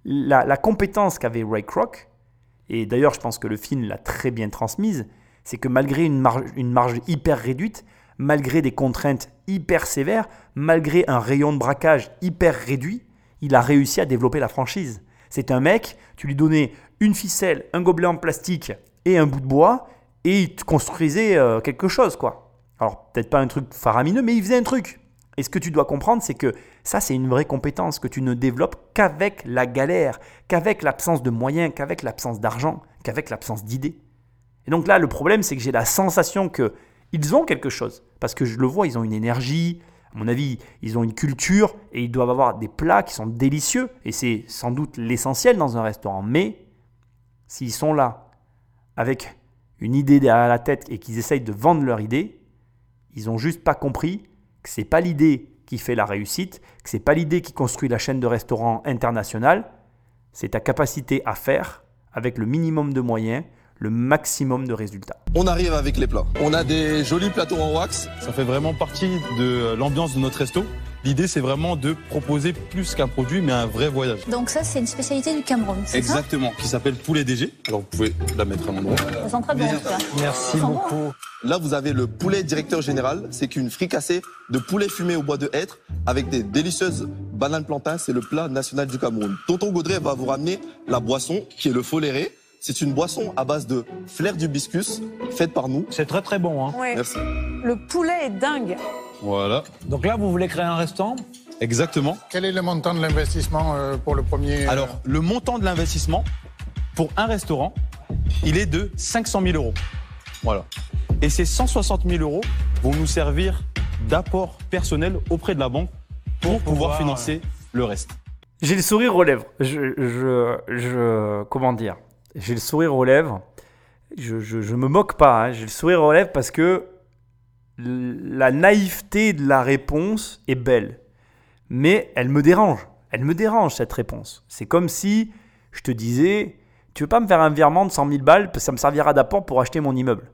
la, la compétence qu'avait Ray Kroc, et d'ailleurs je pense que le film l'a très bien transmise, c'est que malgré une marge, une marge hyper réduite, malgré des contraintes hyper sévères, malgré un rayon de braquage hyper réduit, il a réussi à développer la franchise. C'est un mec, tu lui donnais une ficelle, un gobelet en plastique et un bout de bois, et il te construisait euh, quelque chose, quoi. Alors, peut-être pas un truc faramineux, mais il faisait un truc. Et ce que tu dois comprendre, c'est que ça, c'est une vraie compétence que tu ne développes qu'avec la galère, qu'avec l'absence de moyens, qu'avec l'absence d'argent, qu'avec l'absence d'idées. Et donc là, le problème, c'est que j'ai la sensation que ils ont quelque chose. Parce que je le vois, ils ont une énergie, à mon avis, ils ont une culture et ils doivent avoir des plats qui sont délicieux. Et c'est sans doute l'essentiel dans un restaurant. Mais s'ils sont là avec une idée derrière la tête et qu'ils essayent de vendre leur idée, ils n'ont juste pas compris que c'est pas l'idée qui fait la réussite, que c'est pas l'idée qui construit la chaîne de restaurants internationale, c'est ta capacité à faire avec le minimum de moyens, le maximum de résultats. On arrive avec les plats. On a des jolis plateaux en wax. Ça fait vraiment partie de l'ambiance de notre resto. L'idée, c'est vraiment de proposer plus qu'un produit, mais un vrai voyage. Donc ça, c'est une spécialité du Cameroun, c'est ça? Exactement, qui s'appelle poulet DG. Alors vous pouvez la mettre à l'endroit. Ça sent très bon. Merci bon. beaucoup. Là, vous avez le poulet directeur général. C'est qu'une fricassée de poulet fumé au bois de hêtre avec des délicieuses bananes plantains. C'est le plat national du Cameroun. Tonton Gaudret va vous ramener la boisson qui est le foléré. C'est une boisson à base de flair d'hibiscus faite par nous. C'est très très bon. Hein. Ouais. Merci. Le poulet est dingue. Voilà, Donc là, vous voulez créer un restaurant? Exactement. Quel est le montant de l'investissement euh, pour le premier euh, Alors, le montant de l'investissement pour un restaurant, il est de 500 000 euros. Voilà. Et ces 160 000 euros vont nous servir d'apport personnel auprès de la banque pour, Pour pouvoir, pouvoir, financer le reste. J'ai le sourire aux lèvres. Je, je, je- comment dire? J'ai le sourire aux lèvres. Je, je, me moque pas. hein. J'ai le sourire aux lèvres parce que la naïveté de la réponse est belle. Mais elle me dérange. Elle me dérange cette réponse. C'est comme si je te disais Tu veux pas me faire un virement de 100 000 balles ça me servira d'apport pour acheter mon immeuble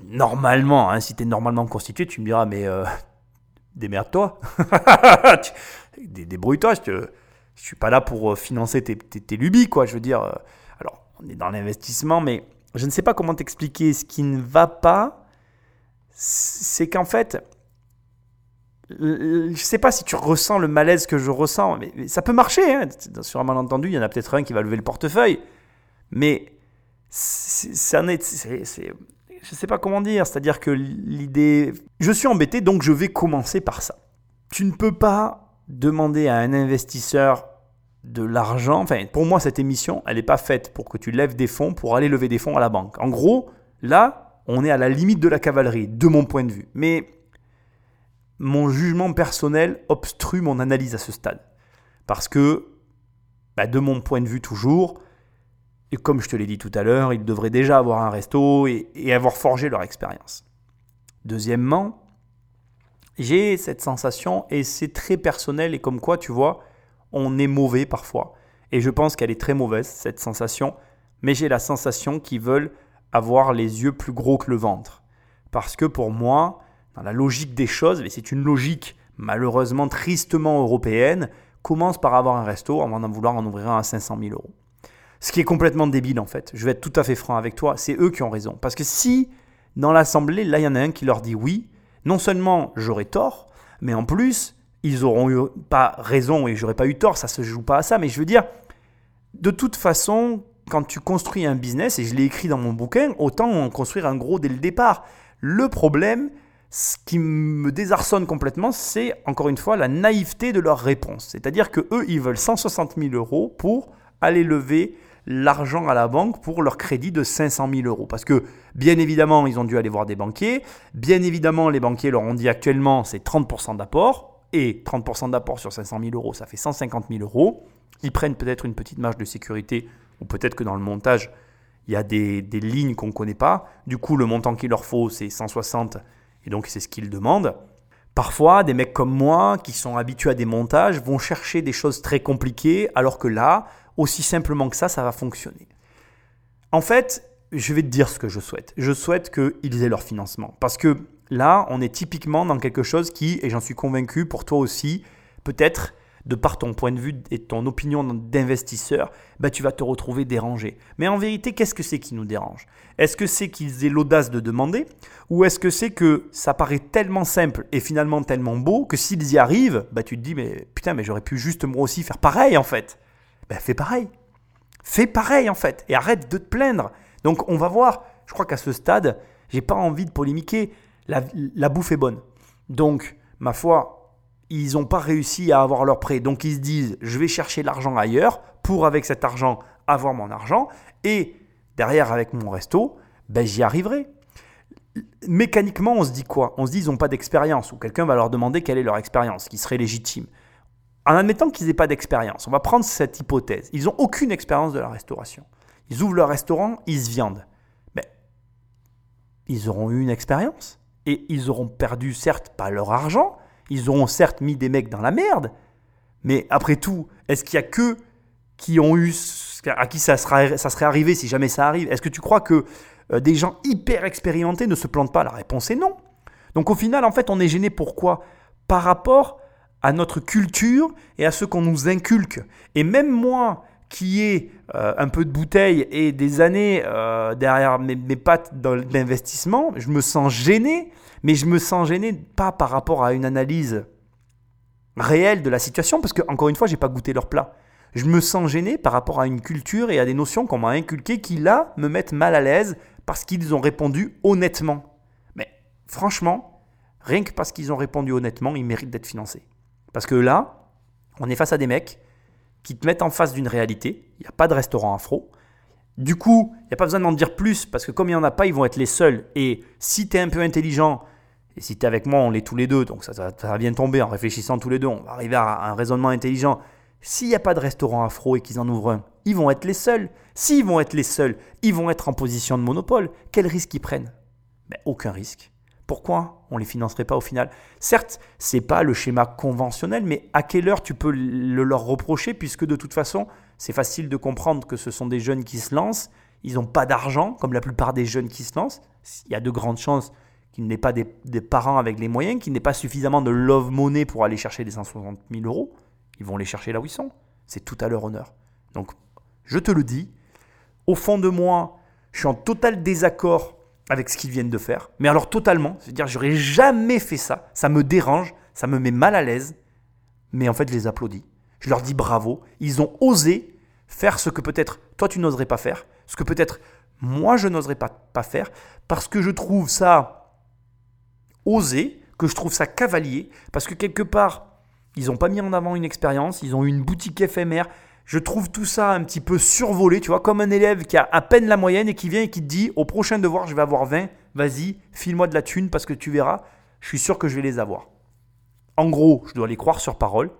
Normalement, hein, si tu es normalement constitué, tu me diras Mais euh, démerde-toi. Débrouille-toi. Je je suis pas là pour euh, financer tes, tes- tes lubies, quoi. Je veux dire, euh, alors, on est dans l'investissement, mais je ne sais pas comment t'expliquer. Ce qui ne va pas, c'est qu'en fait, je ne sais pas si tu ressens le malaise que je ressens, mais, ça peut marcher. Hein. Sur un malentendu, il y en a peut-être un qui va lever le portefeuille. Mais ça n'est. Je ne sais pas comment dire. C'est-à-dire que l'idée. Je suis embêté, donc je vais commencer par ça. Tu ne peux pas demander à un investisseur de l'argent. Enfin, pour moi, cette émission, elle n'est pas faite pour que tu lèves des fonds pour aller lever des fonds à la banque. En gros, là, on est à la limite de la cavalerie, de mon point de vue. Mais mon jugement personnel obstrue mon analyse à ce stade. Parce que, bah, de mon point de vue toujours, et comme je te l'ai dit tout à l'heure, ils devraient déjà avoir un resto et, et avoir forgé leur expérience. Deuxièmement, j'ai cette sensation, et c'est très personnel, et comme quoi, tu vois, on est mauvais parfois. Et je pense qu'elle est très mauvaise, cette sensation, mais j'ai la sensation qu'ils veulent avoir les yeux plus gros que le ventre. Parce que pour moi, dans la logique des choses, et c'est une logique malheureusement tristement européenne, commence par avoir un resto avant d'en vouloir en ouvrir un à 500 000 euros. Ce qui est complètement débile en fait. Je vais être tout à fait franc avec toi, c'est eux qui ont raison. Parce que si dans l'Assemblée, là il y en a un qui leur dit oui, non seulement j'aurais tort, mais en plus, ils auront eu pas raison et j'aurais pas eu tort, ça se joue pas à ça, mais je veux dire, de toute façon, quand tu construis un business, et je l'ai écrit dans mon bouquin, autant en construire un gros dès le départ. Le problème, ce qui me désarçonne complètement, c'est encore une fois la naïveté de leur réponse. C'est-à-dire que eux, ils veulent 160 000 euros pour aller lever l'argent à la banque pour leur crédit de 500 000 euros. Parce que, bien évidemment, ils ont dû aller voir des banquiers. Bien évidemment, les banquiers leur ont dit actuellement, c'est 30% d'apport. Et 30% d'apport sur 500 000 euros, ça fait 150 000 euros. Ils prennent peut-être une petite marge de sécurité, ou peut-être que dans le montage, il y a des, des lignes qu'on ne connaît pas. Du coup, le montant qu'il leur faut, c'est 160 et donc c'est ce qu'ils demandent. Parfois, des mecs comme moi, qui sont habitués à des montages, vont chercher des choses très compliquées, alors que là, aussi simplement que ça, ça va fonctionner. En fait, je vais te dire ce que je souhaite. Je souhaite qu'ils aient leur financement. Parce que là, on est typiquement dans quelque chose qui, et j'en suis convaincu pour toi aussi, peut-être de par ton point de vue et ton opinion d'investisseur, bah, tu vas te retrouver dérangé. Mais en vérité, qu'est-ce que c'est qui nous dérange? Est-ce que c'est qu'ils aient l'audace de demander? Ou est-ce que c'est que ça paraît tellement simple et finalement tellement beau que s'ils y arrivent, bah, tu te dis, mais putain, mais j'aurais pu juste moi aussi faire pareil en fait? Bah, fais pareil. Fais pareil en fait. Et arrête de te plaindre. Donc on va voir. Je crois qu'à ce stade, j'ai pas envie de polémiquer. La, bouffe est bonne. Donc, ma foi, ils n'ont pas réussi à avoir leur prêt. Donc ils se disent, je vais chercher l'argent ailleurs pour avec cet argent avoir mon argent. Et derrière avec mon resto, ben, j'y arriverai. Mécaniquement, on se dit quoi? On se dit, ils n'ont pas d'expérience. Ou quelqu'un va leur demander quelle est leur expérience, qui serait légitime. En admettant qu'ils n'aient pas d'expérience, on va prendre cette hypothèse. Ils n'ont aucune expérience de la restauration. Ils ouvrent leur restaurant, ils se viandent. Mais ils auront eu une expérience. Et ils auront perdu, certes, pas leur argent, ils auront certes mis des mecs dans la merde, mais après tout, est-ce qu'il y a que qui ont eu, à qui ça, ça serait arrivé si jamais ça arrive? Est-ce que tu crois que euh, des gens hyper expérimentés ne se plantent pas? La réponse est non. Donc au final, en fait, on est gêné pourquoi? Par rapport à notre culture et à ce qu'on nous inculque. Et même moi, qui ai euh, un peu de bouteille et des années euh, derrière mes, mes pattes d'investissement, je me sens gêné mais je me sens gêné pas par rapport à une analyse réelle de la situation, parce que encore une fois, j'ai pas goûté leur plat. Je me sens gêné par rapport à une culture et à des notions qu'on m'a inculquées qui là me mettent mal à l'aise parce qu'ils ont répondu honnêtement. Mais franchement, rien que parce qu'ils ont répondu honnêtement, ils méritent d'être financés. Parce que là, on est face à des mecs qui te mettent en face d'une réalité. Il n'y a pas de restaurant afro. Du coup, il n'y a pas besoin d'en dire plus parce que comme il n'y en a pas, ils vont être les seuls. Et si tu es un peu intelligent, et si tu es avec moi, on l'est tous les deux, donc ça, ça, va bien tomber en réfléchissant tous les deux, on va arriver à un raisonnement intelligent. S'il n'y a pas de restaurant afro et qu'ils en ouvrent un, ils vont être les seuls. S'ils vont être les seuls, ils vont être en position de monopole. Quel risque ils prennent? Ben, Aucun risque. Pourquoi on ne les financerait pas au final? Certes, c'est pas le schéma conventionnel, mais à quelle heure tu peux le leur reprocher puisque de toute façon, c'est facile de comprendre que ce sont des jeunes qui se lancent, ils n'ont pas d'argent, comme la plupart des jeunes qui se lancent. Il y a de grandes chances qu'ils n'aient pas des, parents avec les moyens, qu'ils n'aient pas suffisamment de love money pour aller chercher les 160 000 euros. Ils vont les chercher là où ils sont. C'est tout à leur honneur. Donc, je te le dis, au fond de moi, Je suis en total désaccord avec ce qu'ils viennent de faire. Mais alors totalement. C'est-à-dire, j'aurais jamais fait ça. Ça me dérange, ça me met mal à l'aise. Mais en fait, je les applaudis. Je leur dis bravo. Ils ont osé faire ce que peut-être toi tu n'oserais pas faire, ce que peut-être moi je n'oserais pas, pas faire, parce que je trouve ça osé, que je trouve ça cavalier, parce que quelque part, ils n'ont pas mis en avant une expérience, ils ont eu une boutique éphémère. Je trouve tout ça un petit peu survolé, tu vois, comme un élève qui a à peine la moyenne et qui vient et qui te dit au prochain devoir, je vais avoir 20, vas-y, file-moi de la thune parce que tu verras, je suis sûr que je vais les avoir. En gros, je dois les croire sur parole.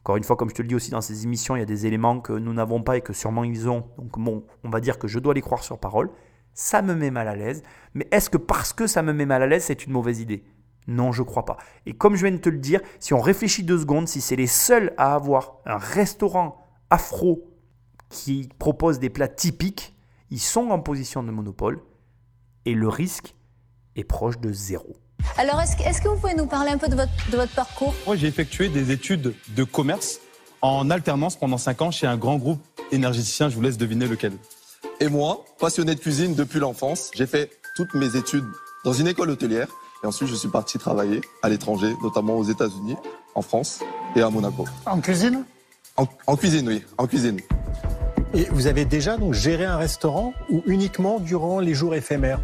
Encore une fois, comme je te le dis aussi dans ces émissions, il y a des éléments que nous n'avons pas et que sûrement ils ont. Donc bon, on va dire que je dois les croire sur parole. Ça me met mal à l'aise. Mais est-ce que parce que ça me met mal à l'aise, c'est une mauvaise idée? Non, je crois pas. Et comme je viens de te le dire, si on réfléchit deux secondes, si c'est les seuls à avoir un restaurant afro qui propose des plats typiques, ils sont en position de monopole et le risque est proche de zéro. Alors, est-ce que, vous pouvez nous parler un peu de votre, de votre parcours? Moi, j'ai effectué des études de commerce en alternance pendant 5 ans chez un grand groupe énergéticien. Je vous laisse deviner lequel. Et moi, passionné de cuisine depuis l'enfance, j'ai fait toutes mes études dans une école hôtelière. Et ensuite, je suis parti travailler à l'étranger, notamment aux États-Unis, en France et à Monaco. En cuisine? En, en cuisine, oui, en cuisine. Et vous avez déjà donc géré un restaurant ou uniquement durant les jours éphémères?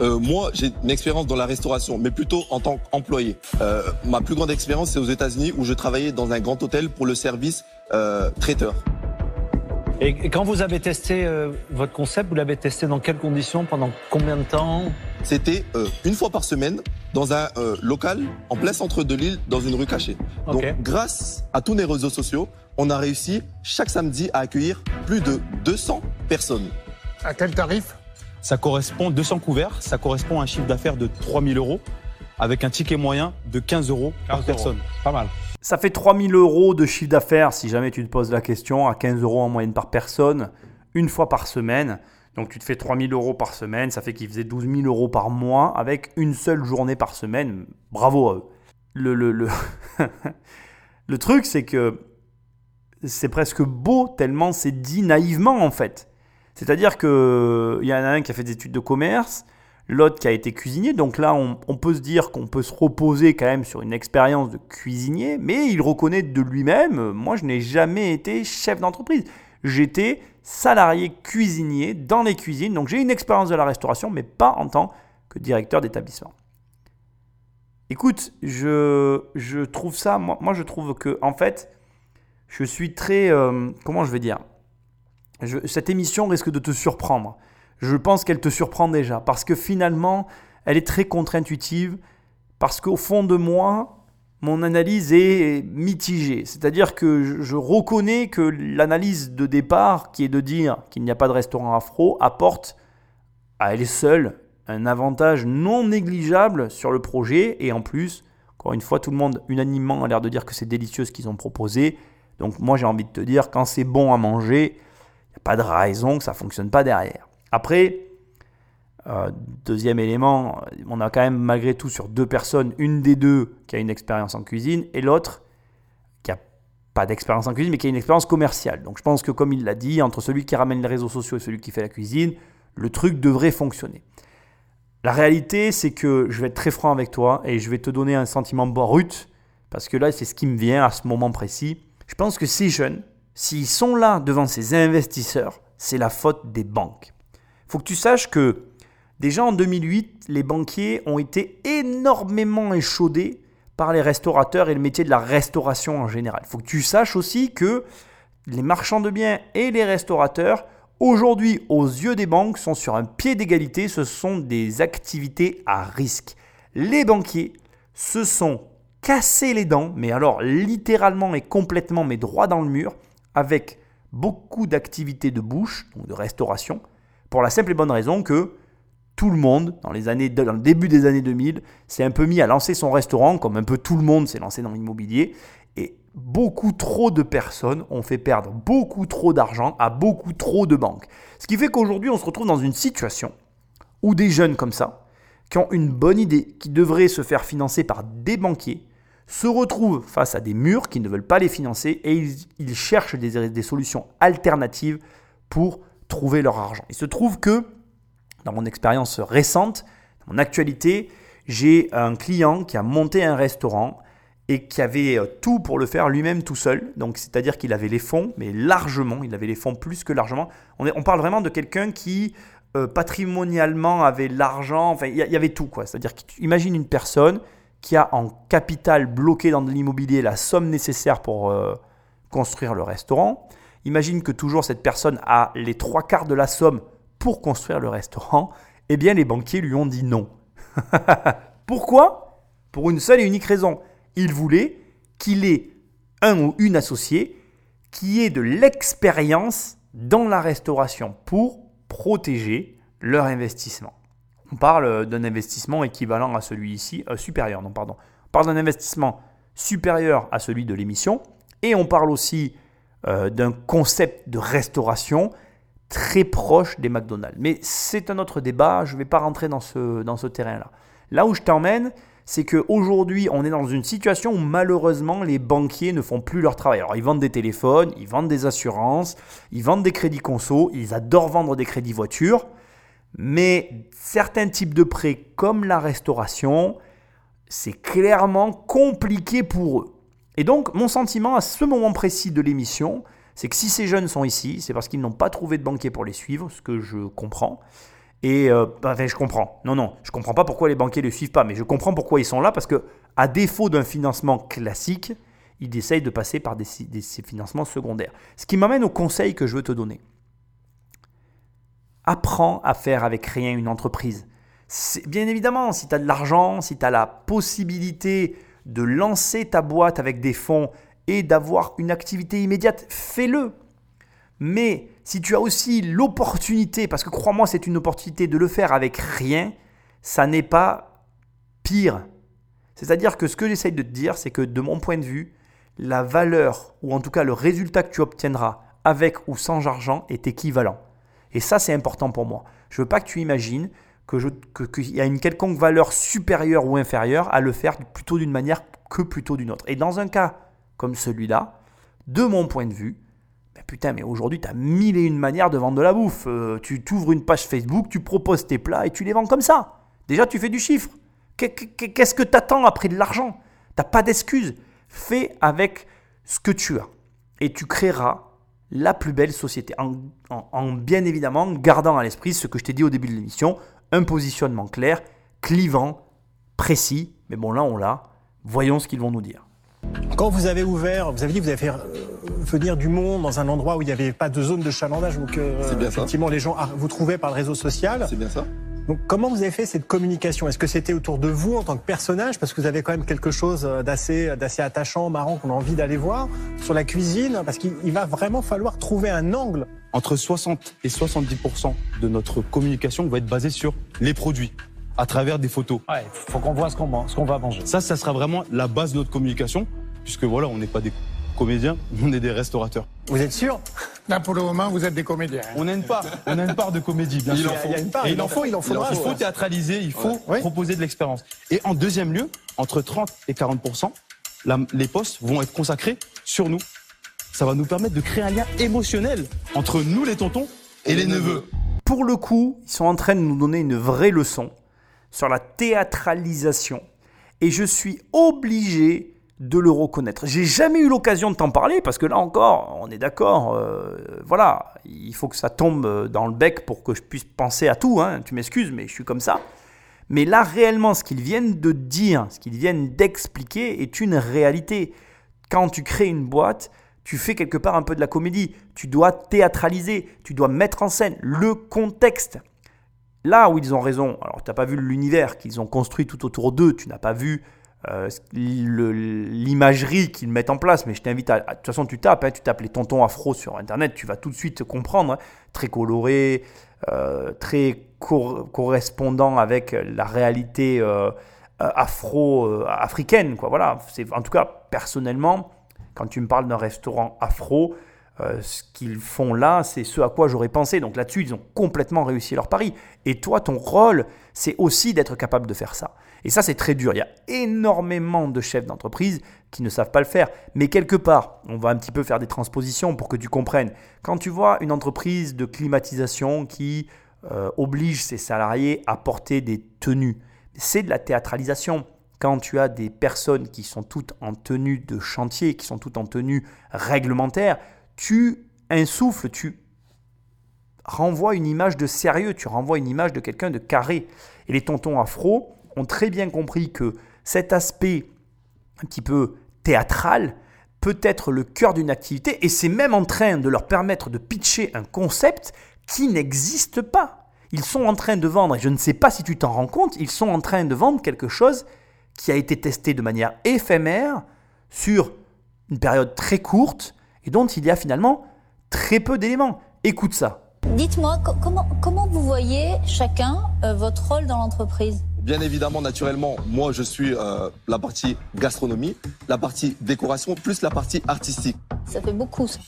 Euh, moi, j'ai une expérience dans la restauration, mais plutôt en tant qu'employé. Euh, ma plus grande expérience, c'est aux États-Unis, où je travaillais dans un grand hôtel pour le service euh, traiteur. Et quand vous avez testé euh, votre concept, vous l'avez testé dans quelles conditions Pendant combien de temps? C'était euh, une fois par semaine dans un euh, local en plein centre de l'île, dans une rue cachée. Donc, grâce à tous les réseaux sociaux, on a réussi chaque samedi à accueillir plus de 200 personnes. À quel tarif? Ça correspond, 200 couverts, ça correspond à un chiffre d'affaires de 3000 euros avec un ticket moyen de 15 euros par 15 euros. personne. Pas mal. Ça fait 3000 euros de chiffre d'affaires si jamais tu te poses la question, à 15 euros en moyenne par personne, une fois par semaine. Donc tu te fais 3000 euros par semaine, ça fait qu'ils faisaient 12 000 euros par mois avec une seule journée par semaine. Bravo à eux. Le, le, le, le truc, c'est que c'est presque beau tellement c'est dit naïvement en fait. C'est-à-dire qu'il y en a un qui a fait des études de commerce, l'autre qui a été cuisinier. Donc là, on, peut se dire qu'on peut se reposer quand même sur une expérience de cuisinier, mais il reconnaît de lui-même, moi je n'ai jamais été chef d'entreprise. J'étais salarié cuisinier dans les cuisines, donc j'ai une expérience de la restauration, mais pas en tant que directeur d'établissement. Écoute, je, je trouve ça, moi, je trouve que en fait, je suis très, euh, comment je vais dire, cette émission risque de te surprendre. Je pense qu'elle te surprend déjà parce que finalement, elle est très contre-intuitive parce qu'au fond de moi, mon analyse est mitigée. C'est-à-dire que je, reconnais que l'analyse de départ, qui est de dire qu'il n'y a pas de restaurant afro, apporte à elle seule un avantage non négligeable sur le projet. Et en plus, encore une fois, tout le monde unanimement a l'air de dire que c'est délicieux ce qu'ils ont proposé. Donc moi, j'ai envie de te dire, quand c'est bon à manger, il n'y a pas de raison que ça ne fonctionne pas derrière. Après, euh, deuxième élément, on a quand même malgré tout sur deux personnes, une des deux qui a une expérience en cuisine et l'autre qui n'a pas d'expérience en cuisine mais qui a une expérience commerciale. Donc je pense que comme il l'a dit, entre celui qui ramène les réseaux sociaux et celui qui fait la cuisine, le truc devrait fonctionner. La réalité, c'est que je vais être très franc avec toi et je vais te donner un sentiment brut parce que là, c'est ce qui me vient à ce moment précis. Je pense que ces jeunes, s'ils sont là devant ces investisseurs, c'est la faute des banques. Il faut que tu saches que déjà en 2008, les banquiers ont été énormément échaudés par les restaurateurs et le métier de la restauration en général. Il faut que tu saches aussi que les marchands de biens et les restaurateurs, aujourd'hui, aux yeux des banques, sont sur un pied d'égalité. Ce sont des activités à risque. Les banquiers se sont cassés les dents, mais alors littéralement et complètement, mais droit dans le mur, avec beaucoup d'activités de bouche, donc de restauration, pour la simple et bonne raison que tout le monde, dans, les années, dans le début des années 2000, s'est un peu mis à lancer son restaurant, comme un peu tout le monde s'est lancé dans l'immobilier. Et beaucoup trop de personnes ont fait perdre beaucoup trop d'argent à beaucoup trop de banques. Ce qui fait qu'aujourd'hui, on se retrouve dans une situation où des jeunes comme ça, qui ont une bonne idée, qui devraient se faire financer par des banquiers, se retrouvent face à des murs qui ne veulent pas les financer et ils, cherchent des solutions alternatives pour trouver leur argent. Il se trouve que, dans mon expérience récente, dans mon actualité, j'ai un client qui a monté un restaurant et qui avait euh, tout pour le faire lui-même tout seul. Donc, c'est-à-dire qu'il avait les fonds, mais largement, il avait les fonds plus que largement. On, parle vraiment de quelqu'un qui euh, patrimonialement avait l'argent. Enfin, il y, a- il y avait tout quoi. C'est-à-dire qu'imagine une personne qui a en capital bloqué dans de l'immobilier la somme nécessaire pour euh, construire le restaurant. Imagine que toujours cette personne a les trois quarts de la somme pour construire le restaurant. Eh bien, les banquiers lui ont dit non. Pourquoi? Pour une seule et unique raison. Ils voulaient qu'il ait un ou une associée qui ait de l'expérience dans la restauration pour protéger leur investissement. On parle d'un investissement équivalent à celui ici, euh, supérieur, non pardon. On parle d'un investissement supérieur à celui de l'émission et on parle aussi euh, d'un concept de restauration très proche des McDonald's. Mais c'est un autre débat, je ne vais pas rentrer dans ce, dans ce terrain-là. Là où je t'emmène, c'est qu'aujourd'hui, on est dans une situation où malheureusement, les banquiers ne font plus leur travail. Alors, ils vendent des téléphones, ils vendent des assurances, ils vendent des crédits conso, ils adorent vendre des crédits voitures, mais certains types de prêts, comme la restauration, c'est clairement compliqué pour eux. Et donc, mon sentiment à ce moment précis de l'émission, c'est que si ces jeunes sont ici, c'est parce qu'ils n'ont pas trouvé de banquier pour les suivre, ce que je comprends. Et euh, enfin, je comprends. Non, non, je comprends pas pourquoi les banquiers ne les suivent pas, mais je comprends pourquoi ils sont là, parce que à défaut d'un financement classique, ils essayent de passer par des, ces financements secondaires. Ce qui m'amène au conseil que je veux te donner. Apprends à faire avec rien une entreprise. Bien évidemment, si tu as de l'argent, si tu as la possibilité de lancer ta boîte avec des fonds et d'avoir une activité immédiate, fais-le. Mais si tu as aussi l'opportunité, parce que crois-moi, c'est une opportunité de le faire avec rien, ça n'est pas pire. C'est-à-dire que ce que j'essaye de te dire, c'est que de mon point de vue, la valeur, ou en tout cas le résultat que tu obtiendras avec ou sans argent, est équivalent. Et ça, c'est important pour moi. Je veux pas que tu imagines que je- que- qu'il y a une quelconque valeur supérieure ou inférieure à le faire plutôt d'une manière que plutôt d'une autre. Et dans un cas comme celui-là, de mon point de vue, ben putain, mais aujourd'hui, tu as mille et une manières de vendre de la bouffe. Euh, tu t'ouvres une page Facebook, tu proposes tes plats et tu les vends comme ça. Déjà, tu fais du chiffre. Qu'est- qu'est- Qu'est-ce que tu attends après de l'argent? T'as pas d'excuses. Fais avec ce que tu as. Et tu créeras la plus belle société. En- en bien évidemment gardant à l'esprit ce que je t'ai dit au début de l'émission, un positionnement clair, clivant, précis. Mais bon, là, on l'a. Voyons ce qu'ils vont nous dire. Quand vous avez ouvert, vous avez dit que vous avez fait euh, venir du monde dans un endroit où il n'y avait pas de zone de chalandage, donc euh, C'est bien ça. effectivement les gens ah, vous trouvaient par le réseau social. C'est bien ça Donc comment vous avez fait cette communication? Est-ce que c'était autour de vous en tant que personnage? Parce que vous avez quand même quelque chose euh, d'assez d'assez attachant, marrant qu'on a envie d'aller voir sur la cuisine parce qu'il il va vraiment falloir trouver un angle. Entre 60 et 70% de notre communication va être basée sur les produits, à travers des photos. Ouais, faut qu'on voit ce qu'on man- ce qu'on va manger. Ça, ça sera vraiment la base de notre communication, puisque voilà, on n'est pas des comédiens, on est des restaurateurs. Vous êtes sûr? Là, pour le moment, vous êtes des comédiens. hein. On a une part, on a une part de comédie, bien Il sûr. en faut. Il y a une part, Et il en faut, il en faudra. Il faut théâtraliser, il faut Ouais. proposer de l'expérience. Et en deuxième lieu, entre 30 et 40 la- les postes vont être consacrés sur nous. Ça va nous permettre de créer un lien émotionnel entre nous les tontons et les neveux. Pour le coup, ils sont en train de nous donner une vraie leçon sur la théâtralisation. Et je suis obligé de le reconnaître. J'ai jamais eu l'occasion de t'en parler parce que là encore, on est d'accord, euh, voilà, il faut que ça tombe dans le bec pour que je puisse penser à tout. hein. Tu m'excuses, mais je suis comme ça. Mais là, réellement, ce qu'ils viennent de dire, ce qu'ils viennent d'expliquer est une réalité. Quand tu crées une boîte, tu fais quelque part un peu de la comédie. Tu dois théâtraliser, tu dois mettre en scène le contexte. Là où ils ont raison, alors tu n'as pas vu l'univers qu'ils ont construit tout autour d'eux, tu n'as pas vu euh, l'imagerie qu'ils mettent en place, mais je t'invite à... De toute façon, tu tapes, hein, tu tapes les tontons afro sur Internet, tu vas tout de suite comprendre. hein. très coloré, euh, très cor- correspondant avec la réalité euh, afro-africaine. quoi. voilà. En tout cas, personnellement, quand tu me parles d'un restaurant afro, euh, ce qu'ils font là, c'est ce à quoi j'aurais pensé. Donc là-dessus, ils ont complètement réussi leur pari. Et toi, ton rôle, c'est aussi d'être capable de faire ça. Et ça, c'est très dur. Il y a énormément de chefs d'entreprise qui ne savent pas le faire. Mais quelque part, on va un petit peu faire des transpositions pour que tu comprennes. Quand tu vois une entreprise de climatisation qui euh, oblige ses salariés à porter des tenues, c'est de la théâtralisation. Quand tu as des personnes qui sont toutes en tenue de chantier, qui sont toutes en tenue réglementaire, tu insuffles, tu renvoies une image de sérieux, tu renvoies une image de quelqu'un de carré. Et les tontons afro ont très bien compris que cet aspect un petit peu théâtral peut être le cœur d'une activité et c'est même en train de leur permettre de pitcher un concept qui n'existe pas. Ils sont en train de vendre, et je ne sais pas si tu t'en rends compte, ils sont en train de vendre quelque chose qui a été testé de manière éphémère sur une période très courte et dont il y a finalement très peu d'éléments. Écoute ça. Dites-moi, co- comment, comment vous voyez chacun euh, votre rôle dans l'entreprise? Bien évidemment, naturellement, moi je suis euh, la partie gastronomie, la partie décoration, plus la partie artistique. Ça fait beaucoup. ça.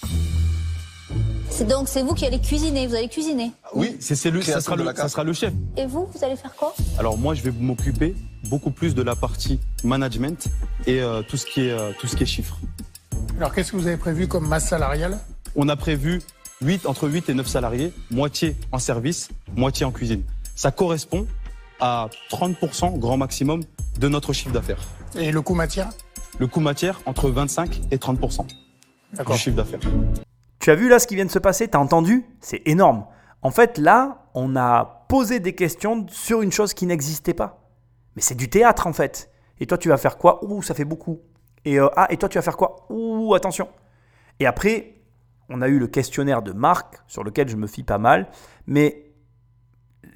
C'est donc c'est vous qui allez cuisiner, vous allez cuisiner? Oui, c'est ça, sera le, ça sera le chef. Et vous, vous allez faire quoi? Alors moi, je vais m'occuper beaucoup plus de la partie management et euh, tout ce qui est euh, tout ce qui est chiffres. Alors qu'est-ce que vous avez prévu comme masse salariale? On a prévu 8, entre 8 et 9 salariés, moitié en service, moitié en cuisine. Ça correspond à 30% grand maximum de notre chiffre d'affaires. Et le coût matière? Le coût matière entre 25 et 30% D'accord. du chiffre d'affaires. Tu as vu là ce qui vient de se passer? T'as entendu? C'est énorme. En fait, là, on a posé des questions sur une chose qui n'existait pas. Mais c'est du théâtre en fait. Et toi, tu vas faire quoi? Ouh, ça fait beaucoup. Et euh, ah, et toi, tu vas faire quoi? Ouh, attention. Et après, on a eu le questionnaire de Marc sur lequel je me fie pas mal, mais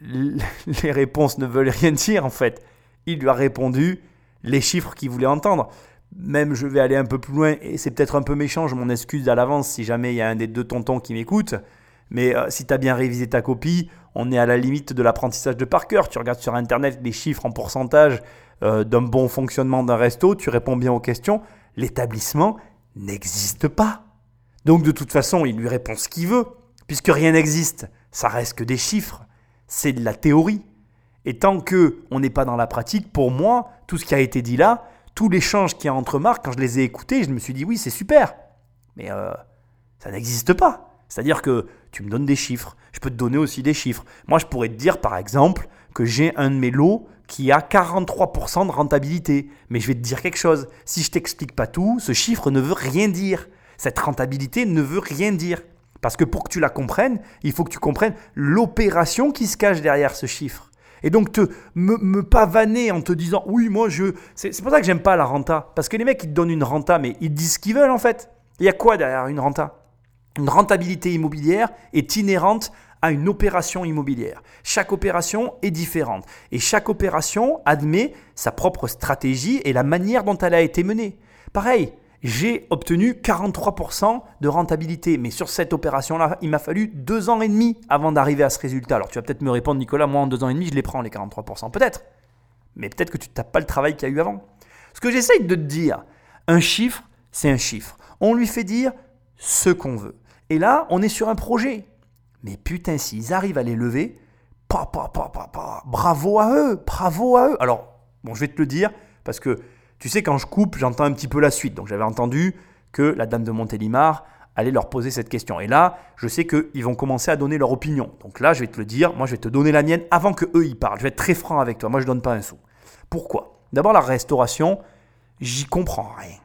les réponses ne veulent rien dire en fait. Il lui a répondu les chiffres qu'il voulait entendre. Même je vais aller un peu plus loin, et c'est peut-être un peu méchant, je m'en excuse à l'avance si jamais il y a un des deux tontons qui m'écoute. Mais euh, si tu as bien révisé ta copie, on est à la limite de l'apprentissage de par cœur. Tu regardes sur Internet les chiffres en pourcentage euh, d'un bon fonctionnement d'un resto, tu réponds bien aux questions. L'établissement n'existe pas. Donc de toute façon, il lui répond ce qu'il veut, puisque rien n'existe. Ça reste que des chiffres. C'est de la théorie. Et tant que on n'est pas dans la pratique, pour moi, tout ce qui a été dit là, tout l'échange qu'il y a entre marques, quand je les ai écoutés, je me suis dit oui, c'est super. Mais euh, ça n'existe pas. C'est-à-dire que tu me donnes des chiffres, je peux te donner aussi des chiffres. Moi, je pourrais te dire par exemple que j'ai un de mes lots qui a 43% de rentabilité. Mais je vais te dire quelque chose. Si je t'explique pas tout, ce chiffre ne veut rien dire. Cette rentabilité ne veut rien dire. Parce que pour que tu la comprennes, il faut que tu comprennes l'opération qui se cache derrière ce chiffre. Et donc te me, me pavaner en te disant oui moi je c'est pour ça que j'aime pas la renta parce que les mecs ils te donnent une renta mais ils disent ce qu'ils veulent en fait. Il y a quoi derrière une renta? Une rentabilité immobilière est inhérente à une opération immobilière. Chaque opération est différente et chaque opération admet sa propre stratégie et la manière dont elle a été menée. Pareil, j'ai obtenu 43% de rentabilité. Mais sur cette opération-là, il m'a fallu deux ans et demi avant d'arriver à ce résultat. Alors tu vas peut-être me répondre, Nicolas, moi en deux ans et demi, je les prends les 43%. Peut-être. Mais peut-être que tu ne pas le travail qu'il y a eu avant. Ce que j'essaye de te dire, un chiffre, c'est un chiffre. On lui fait dire ce qu'on veut. Et là, on est sur un projet. Mais putain, s'ils arrivent à les lever, pa, pa, pa, pa, bravo à eux, bravo à eux. Alors, bon, je vais te le dire, parce que tu sais, quand je coupe, j'entends un petit peu la suite. Donc j'avais entendu que la dame de Montélimar allait leur poser cette question. Et là, je sais qu'ils vont commencer à donner leur opinion. Donc là, je vais te le dire, moi je vais te donner la mienne avant que eux y parlent. Je vais être très franc avec toi, moi je donne pas un sou. Pourquoi? D'abord, la restauration, j'y comprends rien.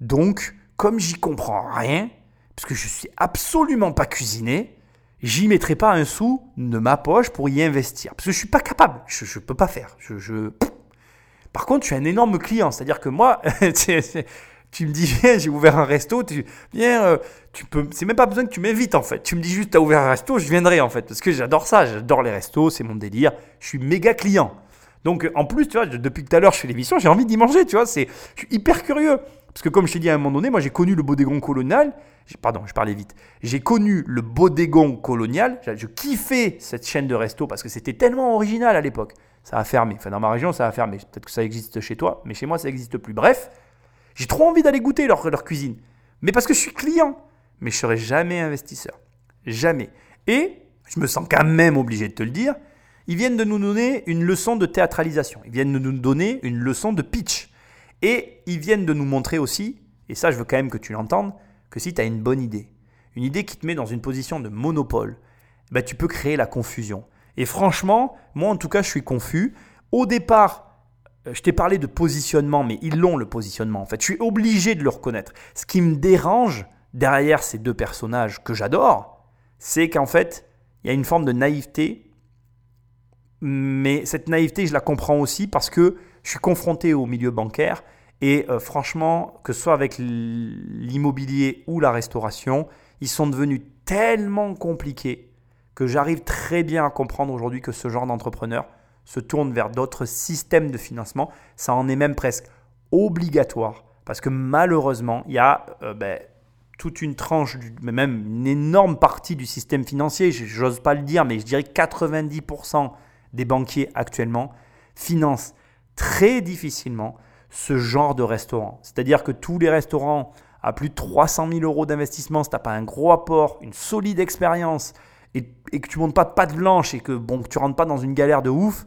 Donc, comme j'y comprends rien, parce que je suis absolument pas cuisiné, j'y mettrai pas un sou de ma poche pour y investir. Parce que je suis pas capable, je ne peux pas faire. Je, Par contre, je suis un énorme client, c'est-à-dire que moi, tu tu me dis, viens, j'ai ouvert un resto, tu viens, euh, tu peux, c'est même pas besoin que tu m'invites en fait. Tu me dis juste, t'as ouvert un resto, je viendrai en fait, parce que j'adore ça, j'adore les restos, c'est mon délire. Je suis méga client. Donc en plus, tu vois, depuis tout à l'heure, je fais l'émission, j'ai envie d'y manger, tu vois, c'est, je suis hyper curieux. Parce que comme je t'ai dit à un moment donné, moi j'ai connu le bodégon colonial, pardon, je parlais vite, j'ai connu le bodégon colonial, je, je kiffais cette chaîne de resto parce que c'était tellement original à l'époque. Ça a fermé, enfin dans ma région ça a fermé, peut-être que ça existe chez toi, mais chez moi ça n'existe plus. Bref, j'ai trop envie d'aller goûter leur, leur cuisine. Mais parce que je suis client. mais je serai jamais investisseur. Jamais. Et, je me sens quand même obligé de te le dire, ils viennent de nous donner une leçon de théâtralisation. Ils viennent de nous donner une leçon de pitch. Et ils viennent de nous montrer aussi, et ça je veux quand même que tu l'entendes, que si tu as une bonne idée, une idée qui te met dans une position de monopole, ben, tu peux créer la confusion. Et franchement, moi en tout cas, je suis confus. Au départ, euh, je t'ai parlé de positionnement, mais ils l'ont le positionnement en fait. Je suis obligé de le reconnaître. Ce qui me dérange derrière ces deux personnages que j'adore, c'est qu'en fait, il y a une forme de naïveté. Mais cette naïveté, je la comprends aussi parce que je suis confronté au milieu bancaire et euh, franchement, que ce soit avec l'immobilier ou la restauration, ils sont devenus tellement compliqués que j'arrive très bien à comprendre aujourd'hui que ce genre d'entrepreneur se tourne vers d'autres systèmes de financement. Ça en est même presque obligatoire parce que malheureusement, il y a euh, ben, toute une tranche, même une énorme partie du système financier, j'ose pas le dire, mais je dirais 90% des banquiers actuellement financent très difficilement ce genre de restaurant. C'est-à-dire que tous les restaurants à plus de 300 000 euros d'investissement, si tu n'as pas un gros apport, une solide expérience, et, que tu montes pas de patte blanche et que bon, tu rentres pas dans une galère de ouf,